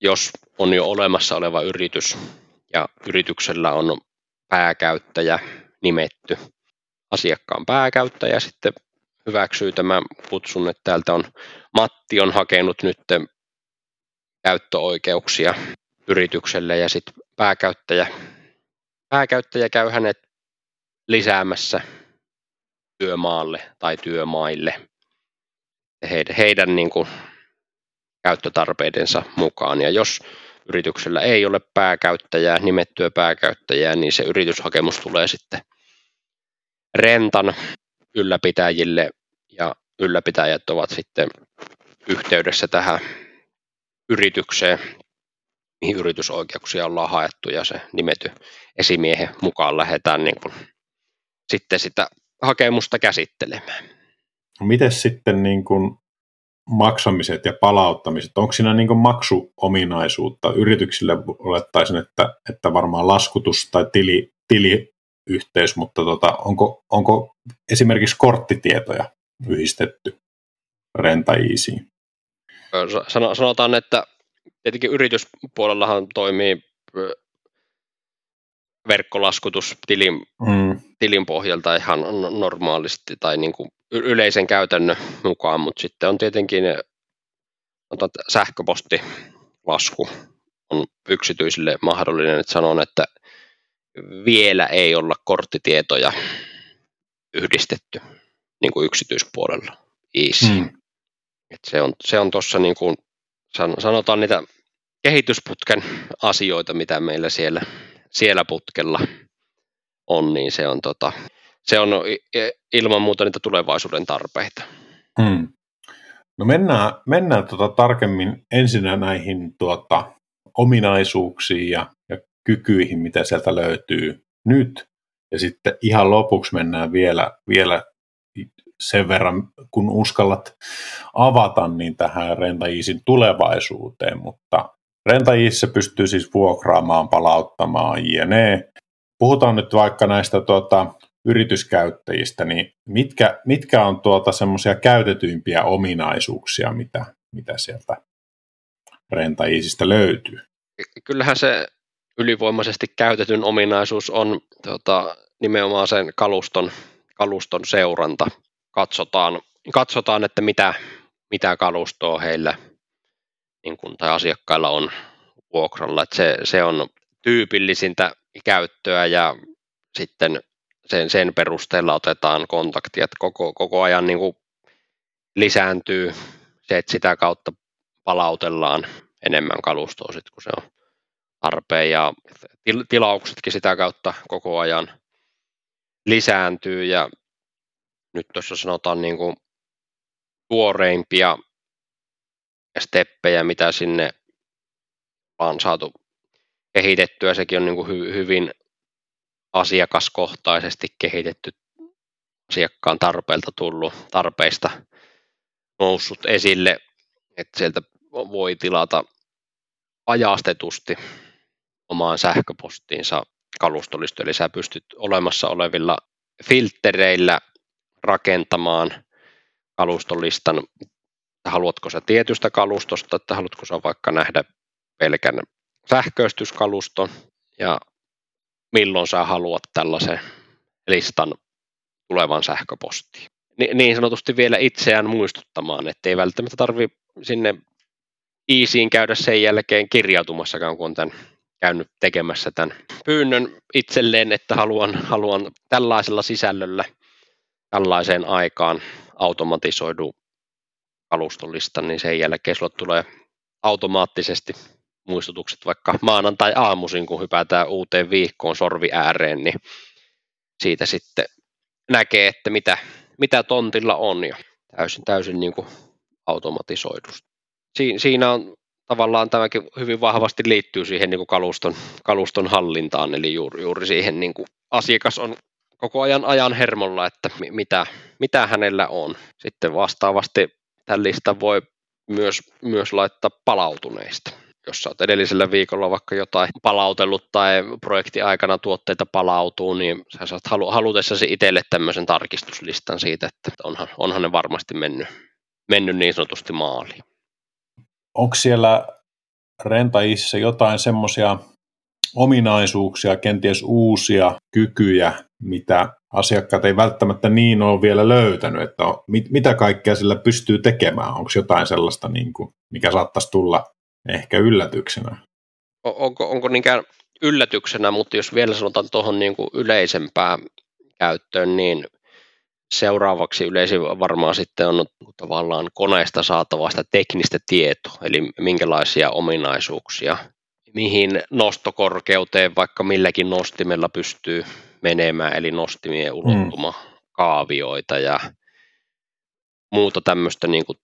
jos on jo olemassa oleva yritys ja yrityksellä on pääkäyttäjä nimetty, asiakkaan pääkäyttäjä sitten hyväksyy tämän kutsun, että täältä on Matti on hakenut nyt käyttöoikeuksia yritykselle ja sitten pääkäyttäjä, pääkäyttäjä käy hänet lisäämässä työmaalle tai työmaille heidän, heidän niin kuin käyttötarpeidensa mukaan. Ja jos yrityksellä ei ole pääkäyttäjää, nimettyä pääkäyttäjää, niin se yrityshakemus tulee sitten rentan ylläpitäjille ja ylläpitäjät ovat sitten yhteydessä tähän yritykseen, mihin yritysoikeuksia ollaan haettu ja se nimetty esimiehen mukaan lähdetään niin kuin sitten sitä hakemusta käsittelemään. Miten sitten niin kuin maksamiset ja palauttamiset, onko siinä niin maksuominaisuutta? Yrityksille olettaisin, että, että varmaan laskutus tai tili, tiliyhteys, mutta tota, onko, onko esimerkiksi korttitietoja yhdistetty rentaisiin? Sanotaan, että tietenkin yrityspuolellahan toimii verkkolaskutus tilin, mm. tilin pohjalta ihan normaalisti tai niin kuin yleisen käytännön mukaan, mutta sitten on tietenkin sähköpostilasku on yksityisille mahdollinen, että sanon, että vielä ei olla korttitietoja yhdistetty niin kuin yksityispuolella easy. Mm. Et se on, se on tuossa niin kuin, sanotaan niitä kehitysputken asioita, mitä meillä siellä, siellä putkella on, niin se on, tota, se on ilman muuta niitä tulevaisuuden tarpeita. Hmm. No mennään, mennään tuota tarkemmin ensinnä näihin tuota, ominaisuuksiin ja, ja kykyihin, mitä sieltä löytyy nyt. Ja sitten ihan lopuksi mennään vielä, vielä sen verran, kun uskallat avata, niin tähän Rentaisin tulevaisuuteen, mutta Rentaisissa pystyy siis vuokraamaan, palauttamaan jne. Puhutaan nyt vaikka näistä tuota, yrityskäyttäjistä, niin mitkä, mitkä on tuota semmoisia käytetyimpiä ominaisuuksia, mitä, mitä sieltä Rentaisista löytyy? Kyllähän se ylivoimaisesti käytetyn ominaisuus on tuota, nimenomaan sen kaluston, kaluston seuranta. Katsotaan, katsotaan että mitä, mitä kalustoa heillä niin kun, tai asiakkailla on vuokralla. Että se, se on tyypillisintä käyttöä ja sitten sen, sen perusteella otetaan kontaktia, että koko, koko ajan niin kuin lisääntyy se, että sitä kautta palautellaan enemmän kalustoa sit, kun se on tarpeen ja tilauksetkin sitä kautta koko ajan lisääntyy ja nyt tuossa sanotaan niin kuin tuoreimpia steppejä, mitä sinne on saatu kehitettyä, sekin on niin kuin hy, hyvin asiakaskohtaisesti kehitetty asiakkaan tarpeelta tullut, tarpeista noussut esille, että sieltä voi tilata ajastetusti omaan sähköpostiinsa kalustolisto, eli sä pystyt olemassa olevilla filtereillä rakentamaan kalustolistan, haluatko sä tietystä kalustosta, että haluatko sä vaikka nähdä pelkän sähköistyskaluston, ja milloin sä haluat tällaisen listan tulevan sähköpostiin. Ni, niin sanotusti vielä itseään muistuttamaan, että ei välttämättä tarvi sinne Easyin käydä sen jälkeen kirjautumassakaan, kun on tämän käynyt tekemässä tämän pyynnön itselleen, että haluan, haluan tällaisella sisällöllä tällaiseen aikaan automatisoidu kalustolistan, niin sen jälkeen sulle tulee automaattisesti muistutukset vaikka maanantai-aamuisin, kun hypätään uuteen viikkoon sorvi ääreen, niin siitä sitten näkee, että mitä, mitä tontilla on ja täysin, täysin niin kuin automatisoidusta. Si, siinä on tavallaan tämäkin hyvin vahvasti liittyy siihen niin kuin kaluston, kaluston hallintaan, eli juuri, juuri siihen niin kuin asiakas on koko ajan ajan hermolla, että mitä, mitä hänellä on. Sitten vastaavasti tämän listan voi myös, myös laittaa palautuneista jos oot edellisellä viikolla vaikka jotain palautellut tai projekti aikana tuotteita palautuu, niin sä saat halu- halutessasi itselle tämmöisen tarkistuslistan siitä, että onhan, onhan ne varmasti mennyt, mennyt niin sanotusti maaliin. Onko siellä Rentaissa jotain semmoisia ominaisuuksia, kenties uusia kykyjä, mitä asiakkaat ei välttämättä niin ole vielä löytänyt, että on, mit, mitä kaikkea sillä pystyy tekemään? Onko jotain sellaista, niin kuin, mikä saattaisi tulla ehkä yllätyksenä? Onko, onko niinkään yllätyksenä, mutta jos vielä sanotaan tuohon niin kuin yleisempään käyttöön, niin seuraavaksi yleisin varmaan sitten on tavallaan koneesta saatavaa sitä teknistä tietoa, eli minkälaisia ominaisuuksia, mihin nostokorkeuteen vaikka milläkin nostimella pystyy menemään, eli nostimien mm. ulottuma kaavioita ja muuta tämmöistä niin kuin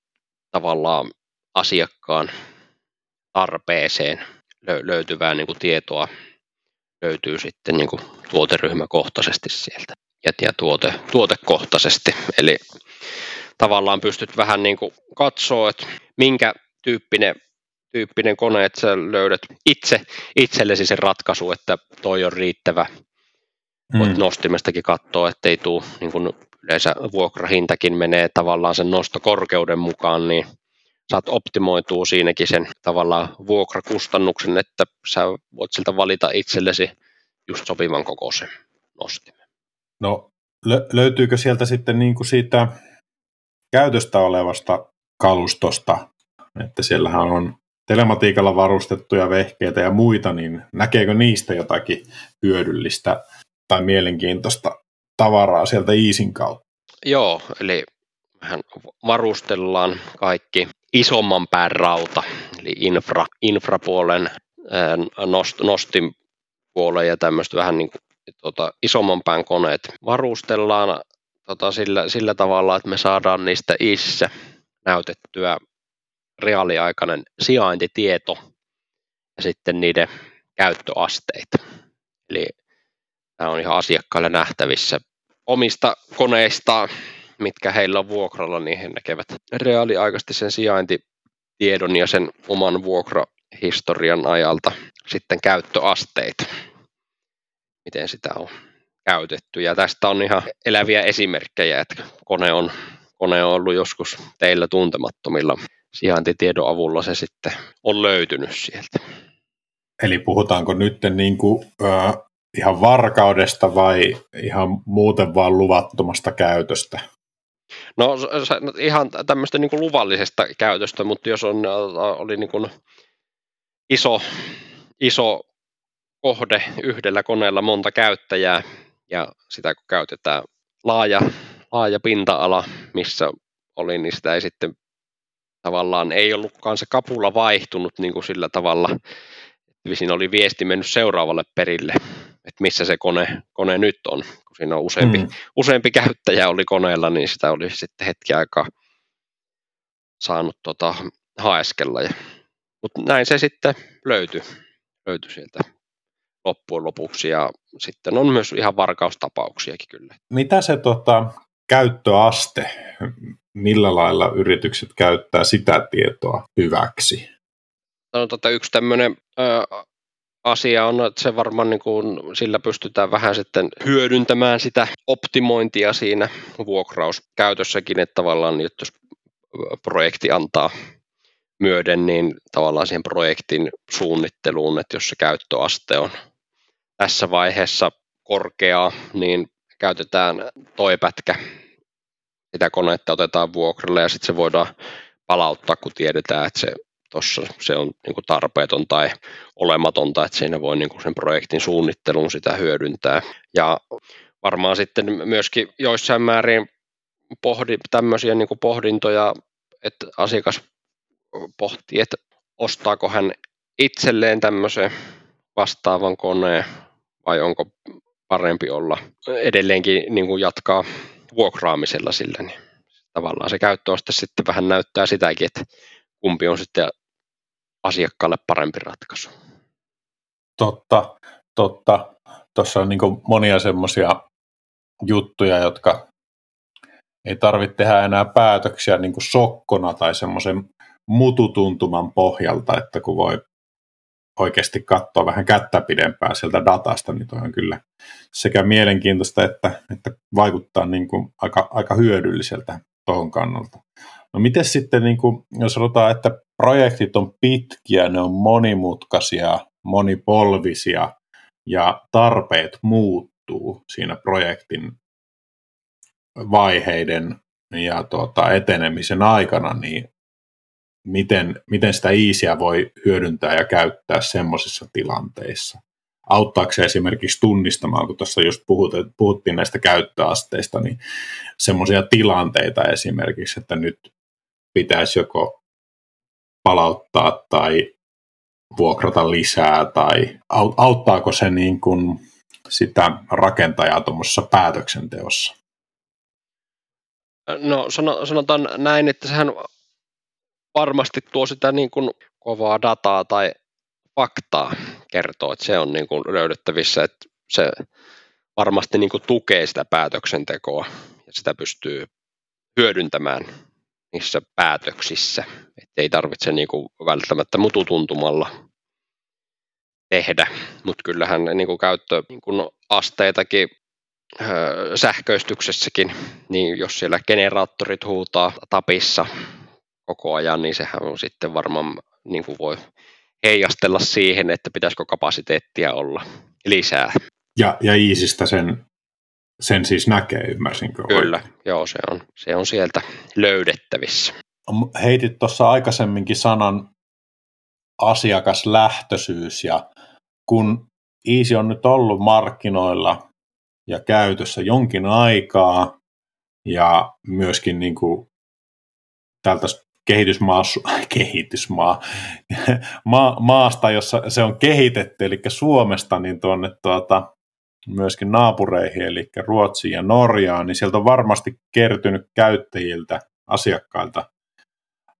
tavallaan asiakkaan tarpeeseen löytyvää niin kuin tietoa löytyy sitten niin kuin tuoteryhmäkohtaisesti sieltä ja, ja tuote, tuotekohtaisesti. Eli tavallaan pystyt vähän niin kuin katsoa, että minkä tyyppinen, tyyppinen kone, että sä löydät itse itsellesi sen ratkaisu, että toi on riittävä. Voit mm. nostimestakin katsoa, ettei tule, niin kuin yleensä vuokrahintakin menee tavallaan sen nostokorkeuden mukaan, niin saat optimoitua siinäkin sen tavallaan vuokrakustannuksen, että sä voit siltä valita itsellesi just sopivan kokoisen nostimen. No lö- löytyykö sieltä sitten niin kuin siitä käytöstä olevasta kalustosta, että siellähän on telematiikalla varustettuja vehkeitä ja muita, niin näkeekö niistä jotakin hyödyllistä tai mielenkiintoista tavaraa sieltä Iisin kautta? Joo, eli mehän varustellaan kaikki isomman pään rauta, eli infra, infrapuolen nost, nostin puolen ja tämmöistä vähän niin kuin, tota, isomman pään koneet varustellaan tota, sillä, sillä tavalla, että me saadaan niistä issä näytettyä reaaliaikainen sijaintitieto ja sitten niiden käyttöasteita. Eli tämä on ihan asiakkaille nähtävissä omista koneistaan mitkä heillä on vuokralla, niin he näkevät reaaliaikaisesti sen sijaintitiedon ja sen oman vuokrahistorian ajalta sitten käyttöasteita, miten sitä on käytetty. Ja tästä on ihan eläviä esimerkkejä, että kone on, kone on ollut joskus teillä tuntemattomilla sijaintitiedon avulla se sitten on löytynyt sieltä. Eli puhutaanko nyt niin kuin, äh, ihan varkaudesta vai ihan muuten vaan luvattomasta käytöstä? No ihan tämmöistä niin luvallisesta käytöstä, mutta jos on, oli niin kuin iso, iso kohde yhdellä koneella monta käyttäjää ja sitä kun käytetään laaja, laaja pinta-ala, missä oli, niin sitä ei sitten tavallaan ei ollutkaan se kapula vaihtunut niin kuin sillä tavalla, siinä oli viesti mennyt seuraavalle perille että missä se kone, kone nyt on. Kun siinä on useampi, mm. useampi käyttäjä oli koneella, niin sitä oli sitten hetki aikaa saanut tota, haeskella. Ja, mutta näin se sitten löytyi, löytyi sieltä loppujen lopuksi ja sitten on myös ihan varkaustapauksiakin kyllä. Mitä se tota, käyttöaste, millä lailla yritykset käyttää sitä tietoa hyväksi? No, tota, yksi tämmöinen asia on, että se varmaan niin kuin, sillä pystytään vähän sitten hyödyntämään sitä optimointia siinä vuokrauskäytössäkin, että tavallaan että jos projekti antaa myöden, niin tavallaan siihen projektin suunnitteluun, että jos se käyttöaste on tässä vaiheessa korkea, niin käytetään toi pätkä, sitä konetta otetaan vuokralle ja sitten se voidaan palauttaa, kun tiedetään, että se tuossa se on niin kuin tarpeeton tai olematonta, että siinä voi niin kuin sen projektin suunnittelun sitä hyödyntää. Ja varmaan sitten myöskin joissain määrin pohdi, tämmöisiä niin kuin pohdintoja, että asiakas pohtii, että ostaako hän itselleen tämmöisen vastaavan koneen vai onko parempi olla edelleenkin niin kuin jatkaa vuokraamisella sillä, niin tavallaan se käyttöaste sitten vähän näyttää sitäkin, että kumpi on sitten asiakkaalle parempi ratkaisu. Totta, totta. Tuossa on niin monia semmoisia juttuja, jotka ei tarvitse tehdä enää päätöksiä niin sokkona tai semmoisen mututuntuman pohjalta, että kun voi oikeasti katsoa vähän kättä pidempää sieltä datasta, niin toi on kyllä sekä mielenkiintoista että, että vaikuttaa niin kuin aika, aika hyödylliseltä tuohon kannalta. No miten sitten, niin kuin, jos sanotaan, että projektit on pitkiä, ne on monimutkaisia, monipolvisia ja tarpeet muuttuu, siinä projektin vaiheiden ja tuota, etenemisen aikana, niin miten, miten sitä iisiä voi hyödyntää ja käyttää semmoisissa tilanteissa? Auttaako se esimerkiksi tunnistamaan, kun tuossa just puhuttiin näistä käyttöasteista, niin semmoisia tilanteita esimerkiksi, että nyt pitäisi joko palauttaa tai vuokrata lisää, tai auttaako se niin kuin sitä rakentajaa tuommoisessa päätöksenteossa? No sanotaan näin, että sehän varmasti tuo sitä niin kuin kovaa dataa tai faktaa kertoo, että se on niin kuin löydettävissä, että se varmasti niin kuin tukee sitä päätöksentekoa ja sitä pystyy hyödyntämään niissä päätöksissä, että ei tarvitse niin kuin välttämättä mututuntumalla tehdä, mutta kyllähän niin kuin käyttö niin kuin asteitakin sähköistyksessäkin, niin jos siellä generaattorit huutaa tapissa koko ajan, niin sehän on sitten varmaan niin kuin voi heijastella siihen, että pitäisikö kapasiteettia olla lisää. Ja, ja Iisistä sen, sen siis näkee, ymmärsinkö? Kyllä, oikein? joo, se on, se on sieltä löydettävissä. Heitit tuossa aikaisemminkin sanan asiakaslähtöisyys, ja kun Iisi on nyt ollut markkinoilla ja käytössä jonkin aikaa, ja myöskin niin kuin tältä kehitysmaa, kehitysmaa, ma, maasta, jossa se on kehitetty, eli Suomesta, niin tuonne tuota, myöskin naapureihin, eli Ruotsiin ja Norjaan, niin sieltä on varmasti kertynyt käyttäjiltä, asiakkailta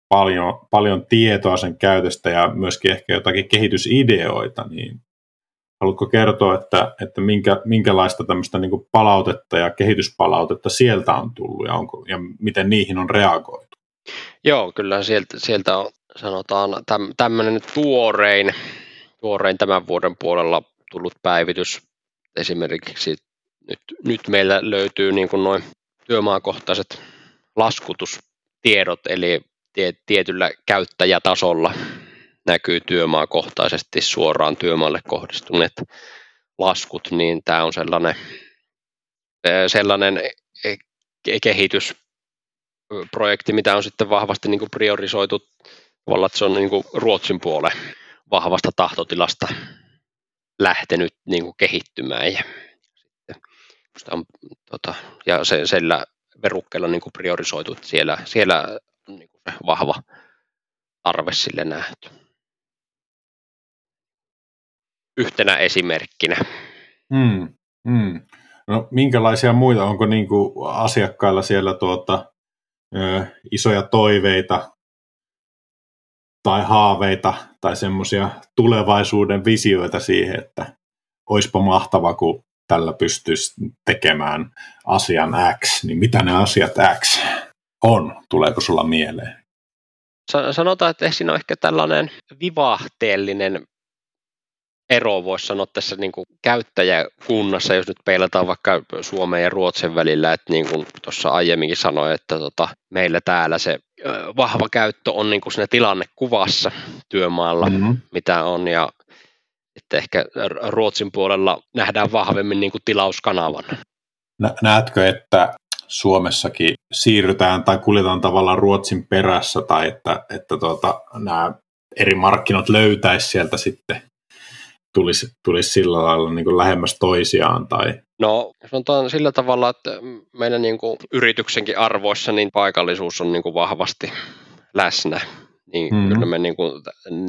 paljon, paljon tietoa sen käytöstä ja myöskin ehkä jotakin kehitysideoita, niin haluatko kertoa, että, että minkä, minkälaista tämmöistä niin palautetta ja kehityspalautetta sieltä on tullut ja, onko, ja miten niihin on reagoitu? Joo, kyllä sieltä, sieltä on sanotaan täm, tämmöinen tuorein, tuorein tämän vuoden puolella tullut päivitys. Esimerkiksi nyt, nyt meillä löytyy niin kuin noin työmaakohtaiset laskutustiedot, eli tie, tietyllä käyttäjätasolla näkyy työmaakohtaisesti suoraan työmaalle kohdistuneet laskut, niin tämä on sellainen, sellainen kehitys, projekti, mitä on sitten vahvasti niin kuin priorisoitu tavallaan, että se on niin kuin Ruotsin puolen vahvasta tahtotilasta lähtenyt niin kuin kehittymään ja, sitten, on, tota, ja se, sillä verukkeella niin kuin priorisoitu, siellä, siellä on niin kuin se vahva tarve sille nähty. Yhtenä esimerkkinä. Hmm, hmm. No, minkälaisia muita, onko niin kuin asiakkailla siellä tuota, ö, isoja toiveita tai haaveita tai semmoisia tulevaisuuden visioita siihen, että olisipa mahtava, kun tällä pystyisi tekemään asian X, niin mitä ne asiat X on? Tuleeko sulla mieleen? Sanotaan, että siinä on ehkä tällainen vivahteellinen ero voisi sanoa tässä niin kuin käyttäjäkunnassa, jos nyt peilataan vaikka Suomen ja Ruotsin välillä, että niin kuin tuossa aiemminkin sanoin, että tota, meillä täällä se vahva käyttö on niin kuin siinä tilannekuvassa työmaalla, mm-hmm. mitä on, ja että ehkä Ruotsin puolella nähdään vahvemmin niin kuin tilauskanavan. Näetkö, että Suomessakin siirrytään tai kuljetaan tavallaan Ruotsin perässä, tai että, että tuota, nämä eri markkinat löytäisi sieltä sitten tulisi, tulisi sillä lailla niin kuin lähemmäs toisiaan? Tai... No sanotaan sillä tavalla, että meidän niin kuin yrityksenkin arvoissa niin paikallisuus on niin kuin vahvasti läsnä. Niin mm-hmm. kyllä me niin kuin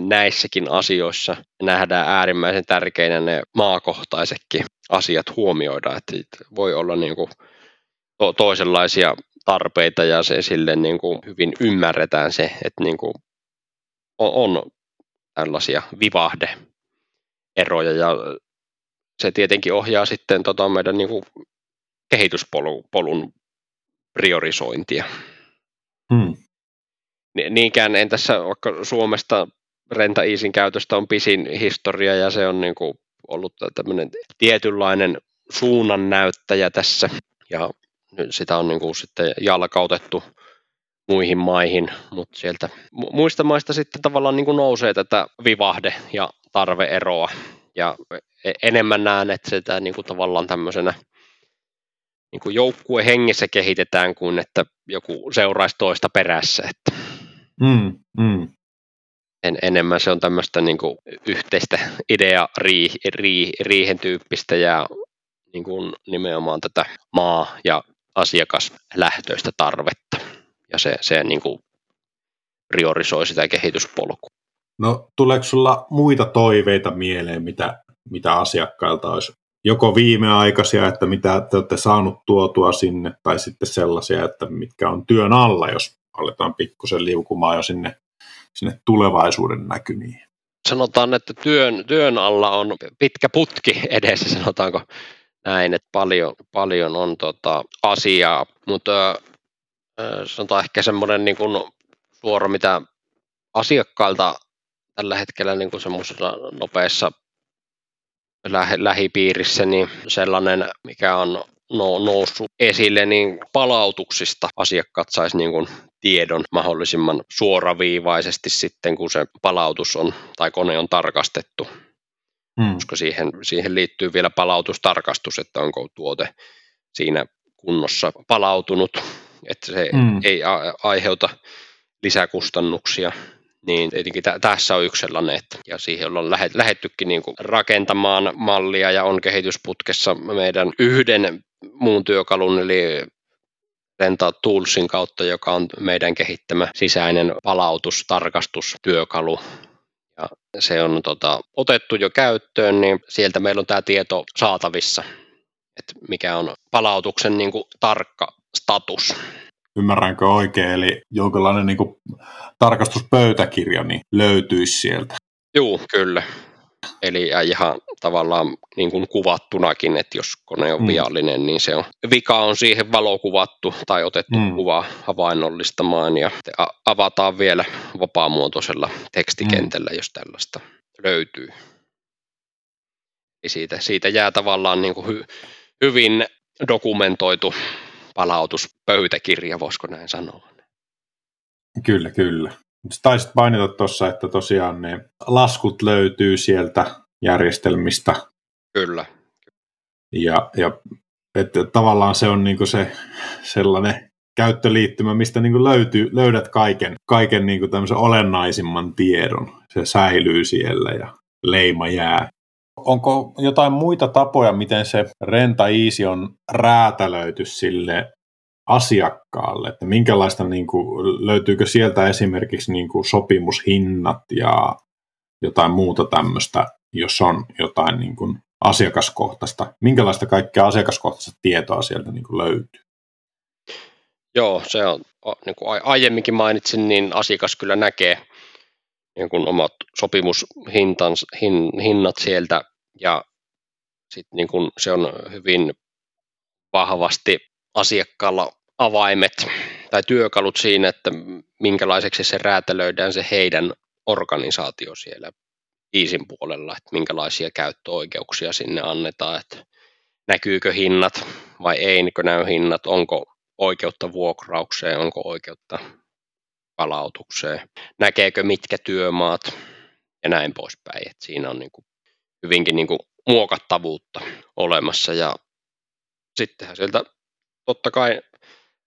näissäkin asioissa nähdään äärimmäisen tärkeinä ne maakohtaisetkin asiat huomioida, että voi olla niin kuin to- toisenlaisia tarpeita ja se sille niin kuin hyvin ymmärretään se, että niin kuin on, on tällaisia vivahde eroja ja se tietenkin ohjaa sitten tota meidän niin kuin kehityspolun priorisointia. Hmm. Niinkään en tässä, vaikka Suomesta Renta Easin käytöstä on pisin historia ja se on niin kuin ollut tämmöinen tietynlainen suunnannäyttäjä tässä ja sitä on niin kuin sitten jalkautettu muihin maihin, mutta sieltä muista maista sitten tavallaan niin kuin nousee tätä vivahde- ja tarveeroa Ja e-, enemmän näen, että sitä niin kuin tavallaan tämmöisenä niin kuin joukkue hengessä kehitetään kuin että joku seuraisi toista perässä. Että mm, mm. En, enemmän se on tämmöistä niin kuin yhteistä idea rii, rii, riihen tyyppistä ja niin kuin nimenomaan tätä maa- ja asiakaslähtöistä tarvetta. Ja se, se niin kuin priorisoi sitä kehityspolkua. No tuleeko sulla muita toiveita mieleen, mitä, mitä asiakkailta olisi joko viimeaikaisia, että mitä te olette saanut tuotua sinne, tai sitten sellaisia, että mitkä on työn alla, jos aletaan pikkusen liukumaan jo sinne, sinne tulevaisuuden näkymiin. Sanotaan, että työn, työn alla on pitkä putki edessä, sanotaanko näin, että paljon, paljon on tota asiaa, mutta äh, sanotaan ehkä semmoinen niin kuin suora, mitä asiakkailta tällä hetkellä niin kuin semmoisessa nopeassa lä- lähipiirissä, niin sellainen, mikä on no, noussut esille, niin palautuksista asiakkaat saisi niin kuin tiedon mahdollisimman suoraviivaisesti sitten, kun se palautus on tai kone on tarkastettu. Hmm. Koska siihen, siihen liittyy vielä palautustarkastus, että onko tuote siinä kunnossa palautunut, että se hmm. ei a- aiheuta lisäkustannuksia niin tietenkin t- tässä on yksi sellainen, että, ja siihen ollaan lähet, lähettykin niin kuin rakentamaan mallia ja on kehitysputkessa meidän yhden muun työkalun, eli Renta Toolsin kautta, joka on meidän kehittämä sisäinen palautustarkastustyökalu. Ja se on tota, otettu jo käyttöön, niin sieltä meillä on tämä tieto saatavissa, että mikä on palautuksen niin kuin, tarkka status. Ymmärränkö oikein, eli jonkinlainen niin kuin, tarkastuspöytäkirja niin löytyisi sieltä? Joo, kyllä. Eli ihan tavallaan niin kuin kuvattunakin, että jos kone on mm. viallinen, niin se on, vika on siihen valokuvattu tai otettu mm. kuva havainnollistamaan ja avataan vielä vapaamuotoisella tekstikentällä, mm. jos tällaista löytyy. Ja siitä, siitä jää tavallaan niin kuin hy, hyvin dokumentoitu palautuspöytäkirja, voisiko näin sanoa. Kyllä, kyllä. Taisit mainita tuossa, että tosiaan ne laskut löytyy sieltä järjestelmistä. Kyllä. Ja, ja että tavallaan se on niinku se sellainen käyttöliittymä, mistä niinku löytyy, löydät kaiken, kaiken niinku tämmöisen olennaisimman tiedon. Se säilyy siellä ja leima jää. Onko jotain muita tapoja, miten se Renta Easy on räätälöity sille asiakkaalle, että minkälaista, niin kuin, löytyykö sieltä esimerkiksi niin kuin sopimushinnat ja jotain muuta tämmöistä, jos on jotain niin kuin asiakaskohtaista, minkälaista kaikkea asiakaskohtaista tietoa sieltä niin kuin löytyy? Joo, se on, niin kuin aiemminkin mainitsin, niin asiakas kyllä näkee niin kuin omat sopimushinnat sieltä ja sitten niin kuin se on hyvin vahvasti asiakkaalla avaimet tai työkalut siinä, että minkälaiseksi se räätälöidään se heidän organisaatio siellä Iisin puolella, että minkälaisia käyttöoikeuksia sinne annetaan, että näkyykö hinnat vai eikö näy hinnat, onko oikeutta vuokraukseen, onko oikeutta palautukseen, näkeekö mitkä työmaat ja näin poispäin. että siinä on niin kuin hyvinkin niin kuin muokattavuutta olemassa ja sittenhän sieltä totta kai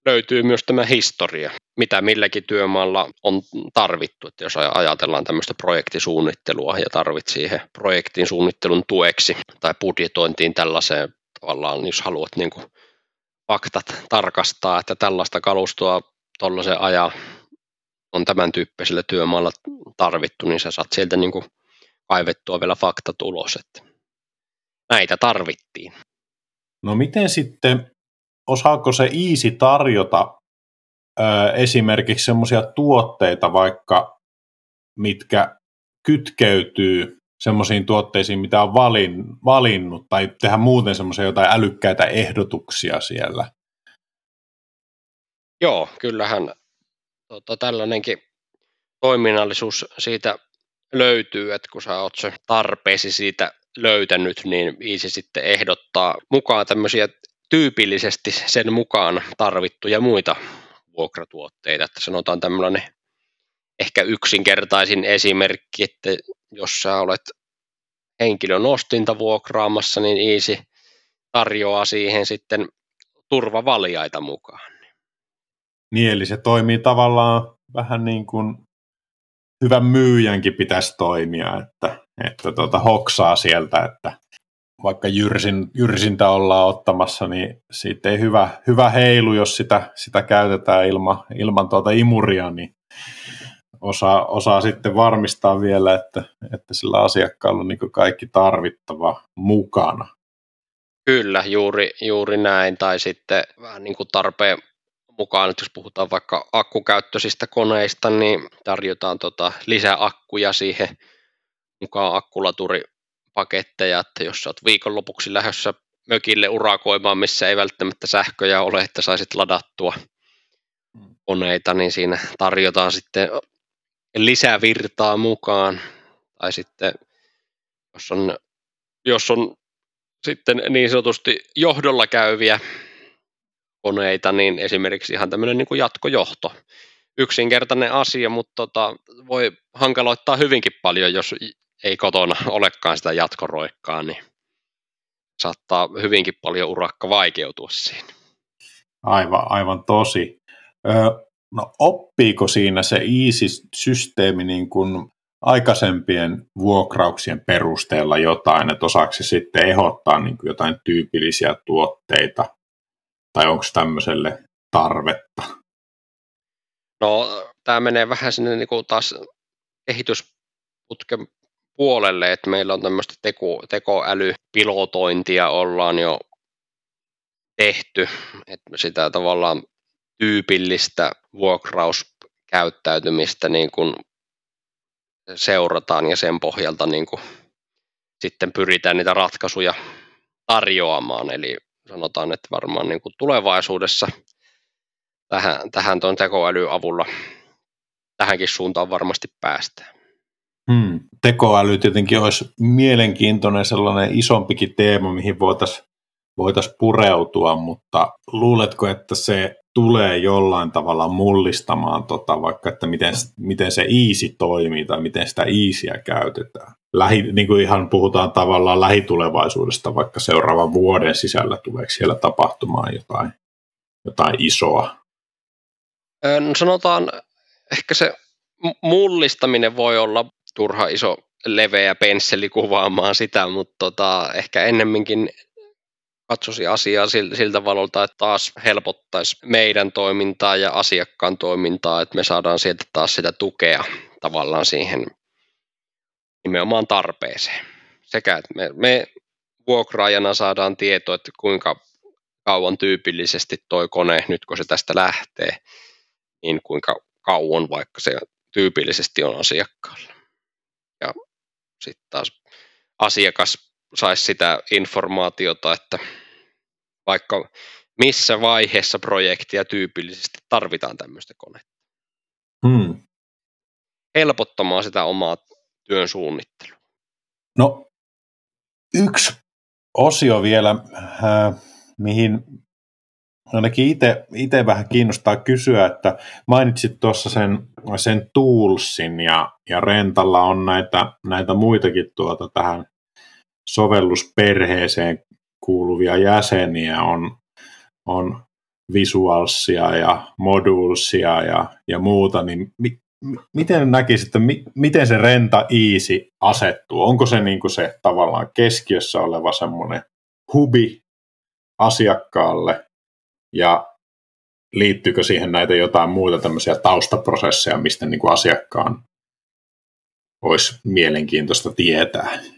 löytyy myös tämä historia, mitä milläkin työmaalla on tarvittu. Että jos ajatellaan tämmöistä projektisuunnittelua ja tarvit siihen projektin suunnittelun tueksi tai budjetointiin tällaiseen tavallaan, jos haluat niin kuin faktat tarkastaa, että tällaista kalustoa tuollaisen ajan on tämän tyyppisellä työmaalla tarvittu, niin sä saat sieltä niin kuin kaivettua vielä faktat ulos, että näitä tarvittiin. No miten sitten osaako se Easy tarjota ö, esimerkiksi semmoisia tuotteita vaikka, mitkä kytkeytyy semmoisiin tuotteisiin, mitä on valin, valinnut, tai tehdä muuten semmoisia jotain älykkäitä ehdotuksia siellä? Joo, kyllähän tota, tällainenkin toiminnallisuus siitä löytyy, että kun sä oot se tarpeesi siitä löytänyt, niin Easy sitten ehdottaa mukaan tämmöisiä tyypillisesti sen mukaan tarvittuja muita vuokratuotteita. Että sanotaan tämmöinen ehkä yksinkertaisin esimerkki, että jos sä olet henkilön ostinta vuokraamassa, niin Easy tarjoaa siihen sitten turvavaljaita mukaan. Niin, eli se toimii tavallaan vähän niin kuin hyvän myyjänkin pitäisi toimia, että, että tuota, hoksaa sieltä, että vaikka jyrsin, jyrsintä ollaan ottamassa, niin siitä ei hyvä, hyvä heilu, jos sitä, sitä käytetään ilma, ilman tuota imuria, niin osaa, osaa sitten varmistaa vielä, että, että sillä asiakkaalla on niin kaikki tarvittava mukana. Kyllä, juuri, juuri näin. Tai sitten vähän niin kuin tarpeen mukaan, että jos puhutaan vaikka akkukäyttöisistä koneista, niin tarjotaan tota lisää akkuja siihen mukaan akkulaturipaketteja, että jos olet viikonlopuksi lähdössä mökille urakoimaan, missä ei välttämättä sähköjä ole, että saisit ladattua koneita, niin siinä tarjotaan sitten lisävirtaa mukaan. Tai sitten jos on, jos on sitten niin sanotusti johdolla käyviä koneita, niin esimerkiksi ihan tämmöinen niin kuin jatkojohto. Yksinkertainen asia, mutta tota, voi hankaloittaa hyvinkin paljon, jos ei kotona olekaan sitä jatkoroikkaa, niin saattaa hyvinkin paljon urakka vaikeutua siinä. Aivan, aivan tosi. Öö, no oppiiko siinä se Easy-systeemi niin kuin aikaisempien vuokrauksien perusteella jotain, että osaako se sitten ehdottaa niin kuin jotain tyypillisiä tuotteita, tai onko tämmöiselle tarvetta? No, tämä menee vähän sinne niin kuin taas kehitysputken puolelle, että meillä on tämmöistä teko, tekoälypilotointia ollaan jo tehty, että sitä tavallaan tyypillistä vuokrauskäyttäytymistä niin kuin seurataan ja sen pohjalta niin kuin sitten pyritään niitä ratkaisuja tarjoamaan. Eli sanotaan, että varmaan niin kuin tulevaisuudessa tähän, tähän tuon tekoälyn avulla tähänkin suuntaan varmasti päästään. Hmm. Tekoäly tietenkin olisi mielenkiintoinen sellainen isompikin teema, mihin voitaisiin voitais pureutua, mutta luuletko, että se tulee jollain tavalla mullistamaan tota, vaikka, että miten, miten se easy toimii tai miten sitä easyä käytetään. Lähi, niin kuin ihan puhutaan tavallaan lähitulevaisuudesta, vaikka seuraavan vuoden sisällä tuleeko siellä tapahtumaan jotain, jotain isoa? No sanotaan, ehkä se mullistaminen voi olla turha iso leveä pensseli kuvaamaan sitä, mutta tota, ehkä ennemminkin katsoisi asiaa siltä valolta, että taas helpottaisi meidän toimintaa ja asiakkaan toimintaa, että me saadaan sieltä taas sitä tukea tavallaan siihen nimenomaan tarpeeseen. Sekä, että me, me vuokraajana saadaan tietoa, että kuinka kauan tyypillisesti toi kone, nyt kun se tästä lähtee, niin kuinka kauan vaikka se tyypillisesti on asiakkaalla. Ja sitten taas asiakas saisi sitä informaatiota, että vaikka missä vaiheessa projektia tyypillisesti tarvitaan tämmöistä konetta. Hmm. Helpottamaan sitä omaa työn suunnittelua. No, yksi osio vielä, äh, mihin ainakin itse vähän kiinnostaa kysyä, että mainitsit tuossa sen, sen toolsin ja, ja Rentalla on näitä, näitä muitakin tuota tähän sovellusperheeseen kuuluvia jäseniä, on, on visualsia ja modulsia ja, ja muuta, niin mi, miten näkisit, että mi, miten se renta easy asettuu? Onko se niin kuin se tavallaan keskiössä oleva semmoinen hubi asiakkaalle ja liittyykö siihen näitä jotain muita tämmöisiä taustaprosesseja, mistä niin kuin asiakkaan olisi mielenkiintoista tietää?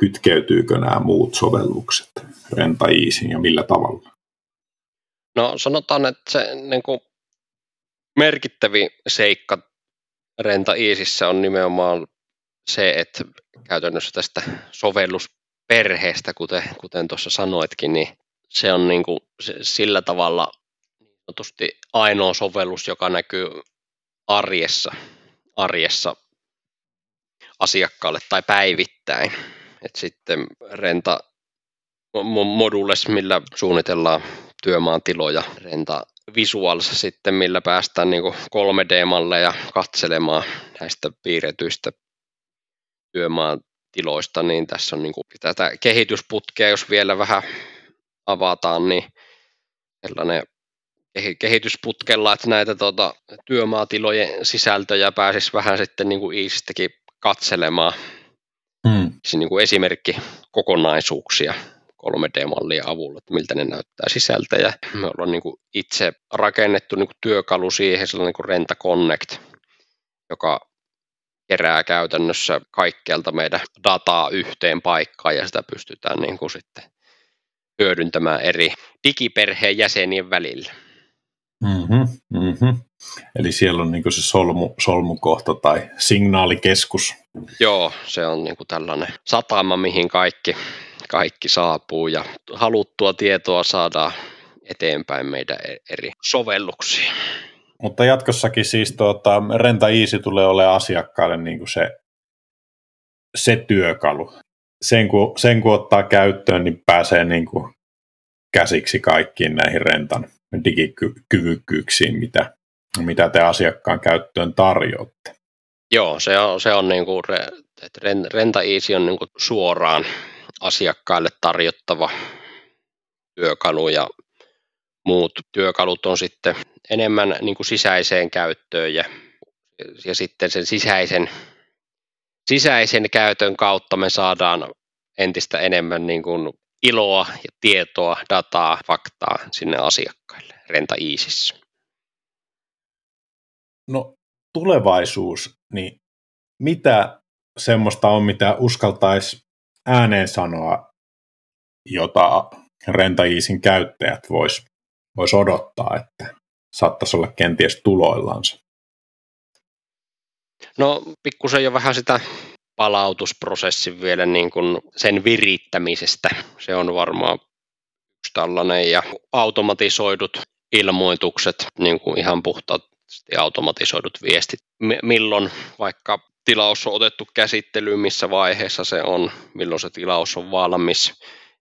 Kytkeytyykö nämä muut sovellukset Renta ja millä tavalla? No sanotaan, että se niin kuin merkittävin seikka Renta Easyssä on nimenomaan se, että käytännössä tästä sovellusperheestä, kuten, kuten tuossa sanoitkin, niin se on niin kuin sillä tavalla niin ainoa sovellus, joka näkyy arjessa, arjessa asiakkaalle tai päivittäin. Et sitten renta modules, millä suunnitellaan työmaan tiloja, renta visuals sitten, millä päästään niin 3D-malleja katselemaan näistä piirretyistä työmaan tiloista, niin tässä on niin kuin tätä kehitysputkea, jos vielä vähän avataan, niin sellainen kehitysputkella, että näitä tuota, työmaatilojen sisältöjä pääsisi vähän sitten niin kuin katselemaan. Hmm. Se niin kuin esimerkki kokonaisuuksia 3D-mallien avulla, että miltä ne näyttää sisältä. Ja me ollaan niin kuin itse rakennettu niin kuin työkalu siihen, sellainen niin kuin Renta Connect, joka kerää käytännössä kaikkialta meidän dataa yhteen paikkaan ja sitä pystytään niin kuin sitten hyödyntämään eri digiperheen jäsenien välillä. Mm-hmm, mm-hmm. Eli siellä on niin se solmu, solmukohta tai signaalikeskus. Joo, se on niin tällainen satama, mihin kaikki, kaikki saapuu ja haluttua tietoa saadaan eteenpäin meidän e-, eri sovelluksiin. Mutta jatkossakin siis tuota, Renta Easy tulee olemaan asiakkaalle niin kuin se, se työkalu. Sen kun, sen kun ottaa käyttöön, niin pääsee niin kuin käsiksi kaikkiin näihin rentan digikyvykkyyksiin, mitä, mitä te asiakkaan käyttöön tarjoatte. Joo, se on, se on niin kuin, että Renta Easy on niin kuin suoraan asiakkaille tarjottava työkalu ja muut työkalut on sitten enemmän niin kuin sisäiseen käyttöön ja, ja sitten sen sisäisen, sisäisen käytön kautta me saadaan entistä enemmän niin kuin iloa ja tietoa, dataa, faktaa sinne asiakkaille Renta Easyssä. No tulevaisuus, niin mitä semmoista on, mitä uskaltaisi ääneen sanoa, jota Renta Easyn käyttäjät vois, vois odottaa, että saattaisi olla kenties tuloillansa? No pikkusen jo vähän sitä palautusprosessin vielä niin kuin sen virittämisestä. Se on varmaan yksi tällainen ja automatisoidut ilmoitukset, niin kuin ihan puhtaasti automatisoidut viestit. milloin vaikka tilaus on otettu käsittelyyn, missä vaiheessa se on, milloin se tilaus on valmis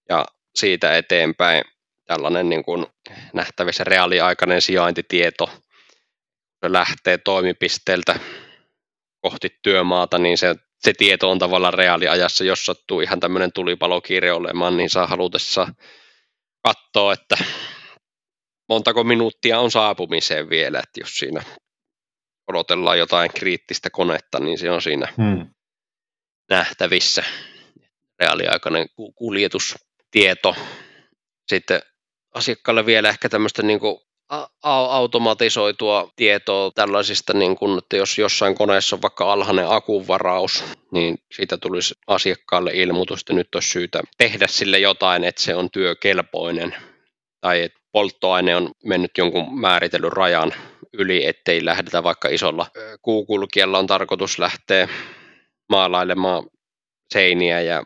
ja siitä eteenpäin tällainen niin kuin nähtävissä reaaliaikainen sijaintitieto, se lähtee toimipisteeltä kohti työmaata, niin se se tieto on tavallaan reaaliajassa, jos sattuu ihan tämmöinen tulipalokiire olemaan, niin saa halutessa katsoa, että montako minuuttia on saapumiseen vielä, että jos siinä odotellaan jotain kriittistä konetta, niin se on siinä hmm. nähtävissä reaaliaikainen kuljetustieto. Sitten asiakkaalle vielä ehkä tämmöistä niin kuin automatisoitua tietoa tällaisista, niin kuin, että jos jossain koneessa on vaikka alhainen akuvaraus, niin siitä tulisi asiakkaalle ilmoitus, että nyt olisi syytä tehdä sille jotain, että se on työkelpoinen tai että polttoaine on mennyt jonkun määritellyn rajan yli, ettei lähdetä vaikka isolla kuukulkijalla on tarkoitus lähteä maalailemaan seiniä ja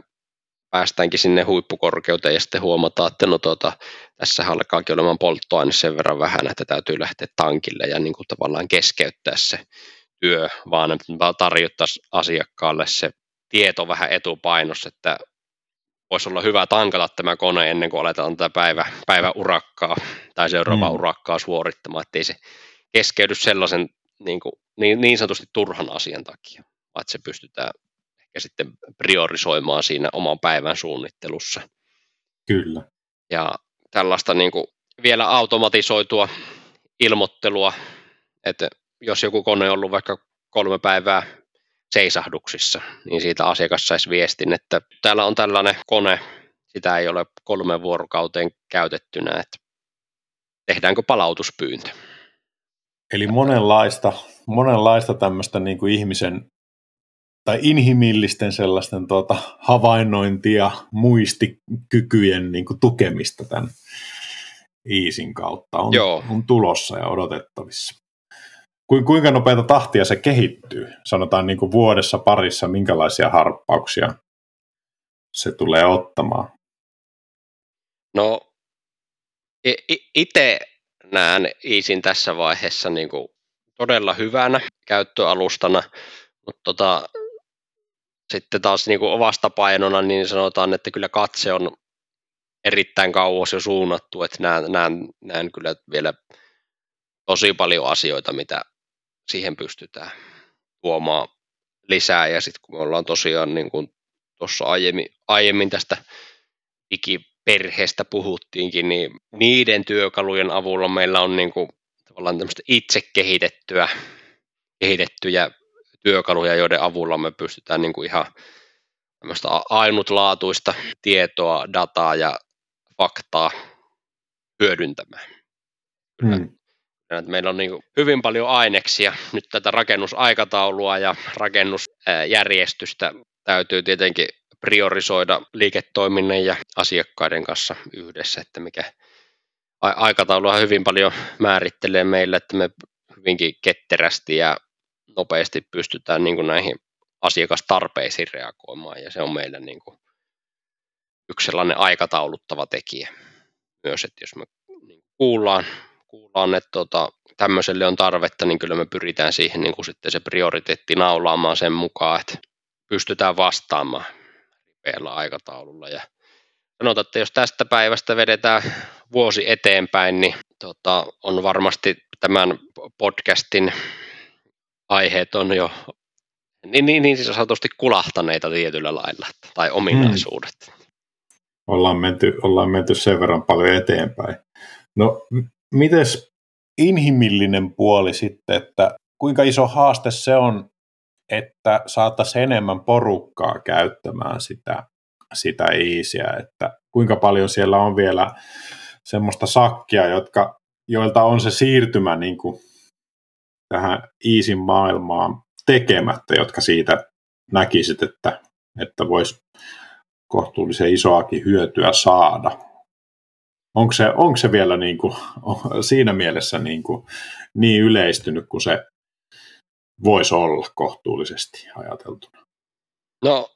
päästäänkin sinne huippukorkeuteen ja sitten huomataan, että no tuota, tässä alkaakin olemaan polttoaine sen verran vähän, että täytyy lähteä tankille ja niin kuin tavallaan keskeyttää se työ, vaan tarjottaisiin asiakkaalle se tieto vähän etupainossa, että voisi olla hyvä tankata tämä kone ennen kuin aletaan tätä päivä, päiväurakkaa tai seuraavaa mm. urakkaa suorittamaan, ettei se keskeydy sellaisen niin, kuin, niin, niin sanotusti turhan asian takia, vaan se pystytään ja sitten priorisoimaan siinä oman päivän suunnittelussa. Kyllä. Ja tällaista niin kuin vielä automatisoitua ilmoittelua, että jos joku kone on ollut vaikka kolme päivää seisahduksissa, niin siitä asiakas saisi viestin, että täällä on tällainen kone, sitä ei ole kolme vuorokauteen käytettynä, että tehdäänkö palautuspyyntö. Eli monenlaista, monenlaista tämmöistä niin kuin ihmisen tai inhimillisten sellaisten tuota, havainnointia, muistikykyjen niin kuin, tukemista tämän Iisin kautta on, Joo. on tulossa ja odotettavissa. Kuinka nopeita tahtia se kehittyy? Sanotaan niin kuin vuodessa parissa, minkälaisia harppauksia se tulee ottamaan? No, itse näen Iisin tässä vaiheessa niin kuin todella hyvänä käyttöalustana, mutta tota, sitten taas niin kuin vastapainona niin sanotaan, että kyllä katse on erittäin kauas jo suunnattu, että näen, näen, näen kyllä vielä tosi paljon asioita, mitä siihen pystytään tuomaan lisää. Ja sitten kun me ollaan tosiaan niin kuin tuossa aiemmin, aiemmin tästä digiperheestä puhuttiinkin, niin niiden työkalujen avulla meillä on niin kuin, tavallaan tämmöistä itse kehitettyä, kehitettyjä työkaluja, joiden avulla me pystytään niin kuin ihan tämmöistä ainutlaatuista tietoa, dataa ja faktaa hyödyntämään. Hmm. Meillä on niin hyvin paljon aineksia. Nyt tätä rakennusaikataulua ja rakennusjärjestystä täytyy tietenkin priorisoida liiketoiminnan ja asiakkaiden kanssa yhdessä, että mikä aikataulua hyvin paljon määrittelee meille, että me hyvinkin ketterästi ja nopeasti pystytään niin kuin näihin asiakastarpeisiin reagoimaan ja se on meidän niin kuin yksi sellainen aikatauluttava tekijä myös, että jos me niin kuullaan, kuullaan että tota, tämmöiselle on tarvetta, niin kyllä me pyritään siihen niin kuin sitten se prioriteetti naulaamaan sen mukaan, että pystytään vastaamaan ripeällä aikataululla ja sanotaan, että jos tästä päivästä vedetään vuosi eteenpäin, niin tota, on varmasti tämän podcastin aiheet on jo niin, niin, niin siis sanotusti kulahtaneita tietyllä lailla, tai ominaisuudet. Hmm. Ollaan, menty, ollaan menty sen verran paljon eteenpäin. No, mites inhimillinen puoli sitten, että kuinka iso haaste se on, että saataisiin enemmän porukkaa käyttämään sitä, sitä iisiä, että kuinka paljon siellä on vielä semmoista sakkia, jotka, joilta on se siirtymä niin kuin tähän iisin maailmaan tekemättä, jotka siitä näkisit, että, että voisi kohtuullisen isoakin hyötyä saada. Onko se, onko se vielä niin kuin, siinä mielessä niin, kuin, niin yleistynyt kuin se voisi olla kohtuullisesti ajateltuna? No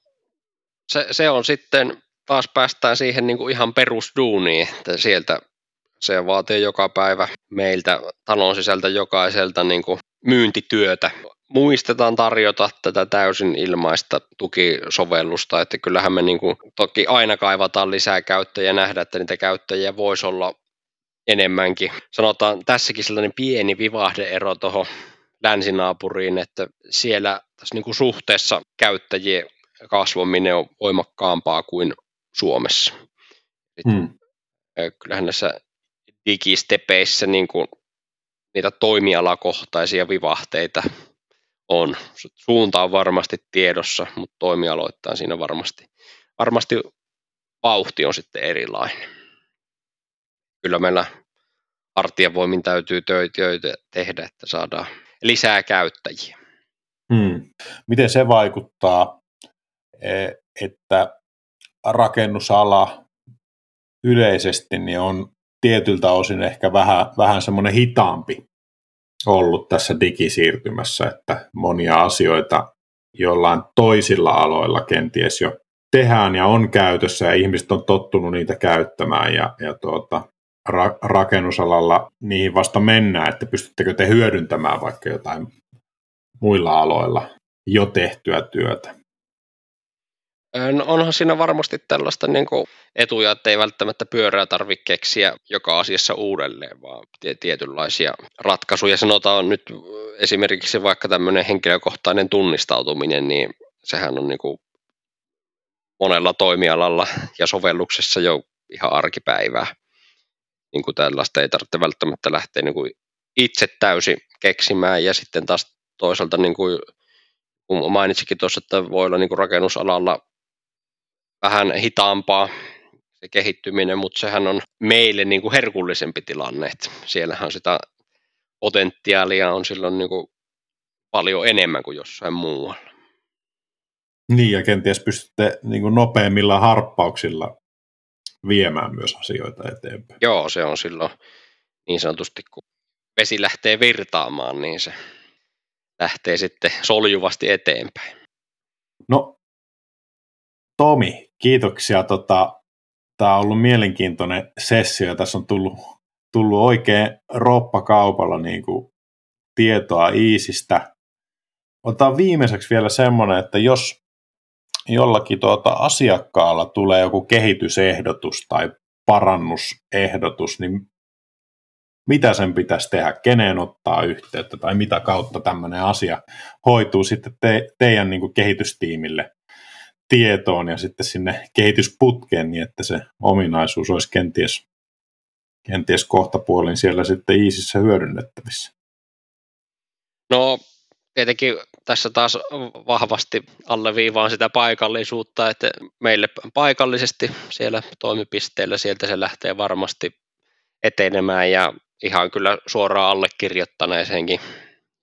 se, se on sitten, taas päästään siihen niin kuin ihan perusduuniin, että sieltä se vaatii joka päivä meiltä talon sisältä jokaiselta niin kuin myyntityötä. Muistetaan tarjota tätä täysin ilmaista tukisovellusta, että kyllähän me niin kuin, toki aina kaivataan lisää käyttäjiä ja nähdä, että niitä käyttäjiä voisi olla enemmänkin. Sanotaan tässäkin sellainen pieni vivahdeero tuohon länsinaapuriin, että siellä tässä niin kuin suhteessa käyttäjien kasvaminen on voimakkaampaa kuin Suomessa. Hmm. Kyllähän näissä digistepeissä niin kuin niitä toimialakohtaisia vivahteita on. Suunta on varmasti tiedossa, mutta toimialoittain siinä varmasti, varmasti vauhti on sitten erilainen. Kyllä meillä voimin täytyy töitä tehdä, että saadaan lisää käyttäjiä. Hmm. Miten se vaikuttaa, e, että rakennusala yleisesti niin on tietyltä osin ehkä vähän, vähän semmoinen hitaampi ollut tässä digisiirtymässä, että monia asioita jollain toisilla aloilla kenties jo tehdään ja on käytössä ja ihmiset on tottunut niitä käyttämään ja, ja tuota, ra- rakennusalalla niihin vasta mennään, että pystyttekö te hyödyntämään vaikka jotain muilla aloilla jo tehtyä työtä. No onhan siinä varmasti tällaista niin kuin etuja, että ei välttämättä pyörää tarvitse keksiä joka asiassa uudelleen, vaan tietynlaisia ratkaisuja. Sanotaan nyt esimerkiksi vaikka tämmöinen henkilökohtainen tunnistautuminen, niin sehän on niin kuin monella toimialalla ja sovelluksessa jo ihan arkipäivää. Niin kuin tällaista ei tarvitse välttämättä lähteä niin kuin itse täysin keksimään ja sitten taas toisaalta niin kuin kun mainitsikin tuossa, että voi olla niin rakennusalalla vähän hitaampaa se kehittyminen, mutta sehän on meille niin kuin herkullisempi tilanne. Että siellähän sitä potentiaalia on silloin niin kuin paljon enemmän kuin jossain muualla. Niin, ja kenties pystytte niin kuin nopeimmilla harppauksilla viemään myös asioita eteenpäin. Joo, se on silloin niin sanotusti, kun vesi lähtee virtaamaan, niin se lähtee sitten soljuvasti eteenpäin. No, Tomi, kiitoksia. Tota, Tämä on ollut mielenkiintoinen sessio. Tässä on tullut, tullut oikein roppakaupalla niin kuin tietoa Iisistä. Otetaan viimeiseksi vielä semmoinen, että jos jollakin tuota asiakkaalla tulee joku kehitysehdotus tai parannusehdotus, niin mitä sen pitäisi tehdä, keneen ottaa yhteyttä tai mitä kautta tämmöinen asia hoituu sitten te, teidän niin kuin kehitystiimille tietoon ja sitten sinne kehitysputkeen niin, että se ominaisuus olisi kenties, kenties kohtapuolin siellä sitten Iisissä hyödynnettävissä. No tietenkin tässä taas vahvasti alleviivaan sitä paikallisuutta, että meille paikallisesti siellä toimipisteellä sieltä se lähtee varmasti etenemään ja ihan kyllä suoraan allekirjoittaneeseenkin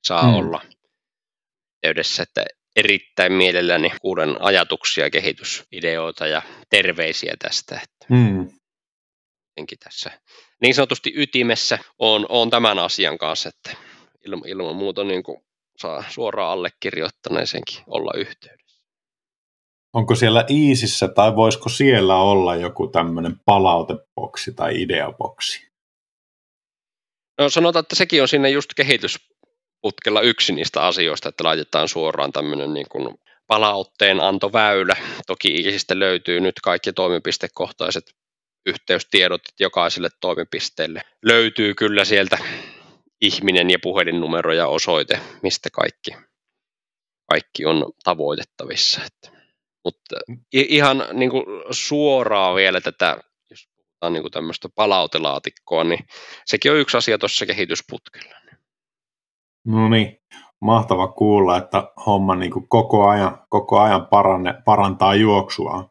saa hmm. olla yhteydessä, että erittäin mielelläni kuulen ajatuksia, kehitysideoita ja terveisiä tästä. Että hmm. tässä niin sanotusti ytimessä on, on tämän asian kanssa, että ilman, ilman muuta niin kuin saa suoraan allekirjoittaneeseenkin olla yhteydessä. Onko siellä Iisissä tai voisiko siellä olla joku tämmöinen palautepoksi tai ideaboksi? No sanotaan, että sekin on sinne just kehitysputkella yksi niistä asioista, että laitetaan suoraan tämmöinen niin kuin palautteen antoväylä. Toki Iisistä löytyy nyt kaikki toimipistekohtaiset yhteystiedot jokaiselle toimipisteelle. Löytyy kyllä sieltä ihminen ja puhelinnumero ja osoite, mistä kaikki, kaikki on tavoitettavissa. Mutta ihan niin kuin suoraan vielä tätä, jos puhutaan niin kuin tämmöistä palautelaatikkoa, niin sekin on yksi asia tuossa kehitysputkella. No niin, mahtava kuulla, että homma niin kuin koko ajan, koko ajan paranne, parantaa juoksua.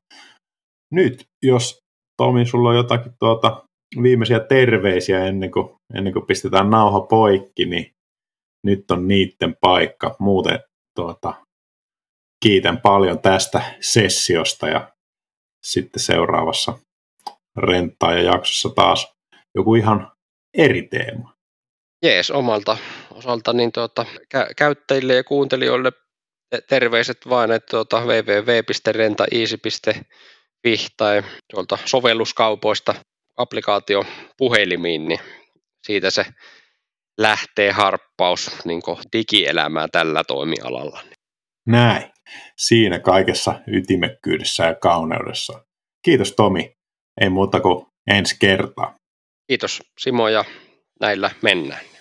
Nyt, jos Tomi, sulla on jotakin tuota viimeisiä terveisiä ennen kuin, ennen kuin pistetään nauha poikki, niin nyt on niiden paikka. Muuten tuota, kiitän paljon tästä sessiosta ja sitten seuraavassa renttaa ja taas joku ihan eri teema. Jees, omalta osalta niin tuota, kä- käyttäjille ja kuuntelijoille terveiset vain, että tuota, www.rentaeasy.fi tai tuolta sovelluskaupoista applikaatio puhelimiin, niin siitä se lähtee harppaus niin digielämään tällä toimialalla. Näin. Siinä kaikessa ytimekkyydessä ja kauneudessa. Kiitos Tomi. Ei muuta kuin ensi kertaa. Kiitos Simo ja näillä mennään.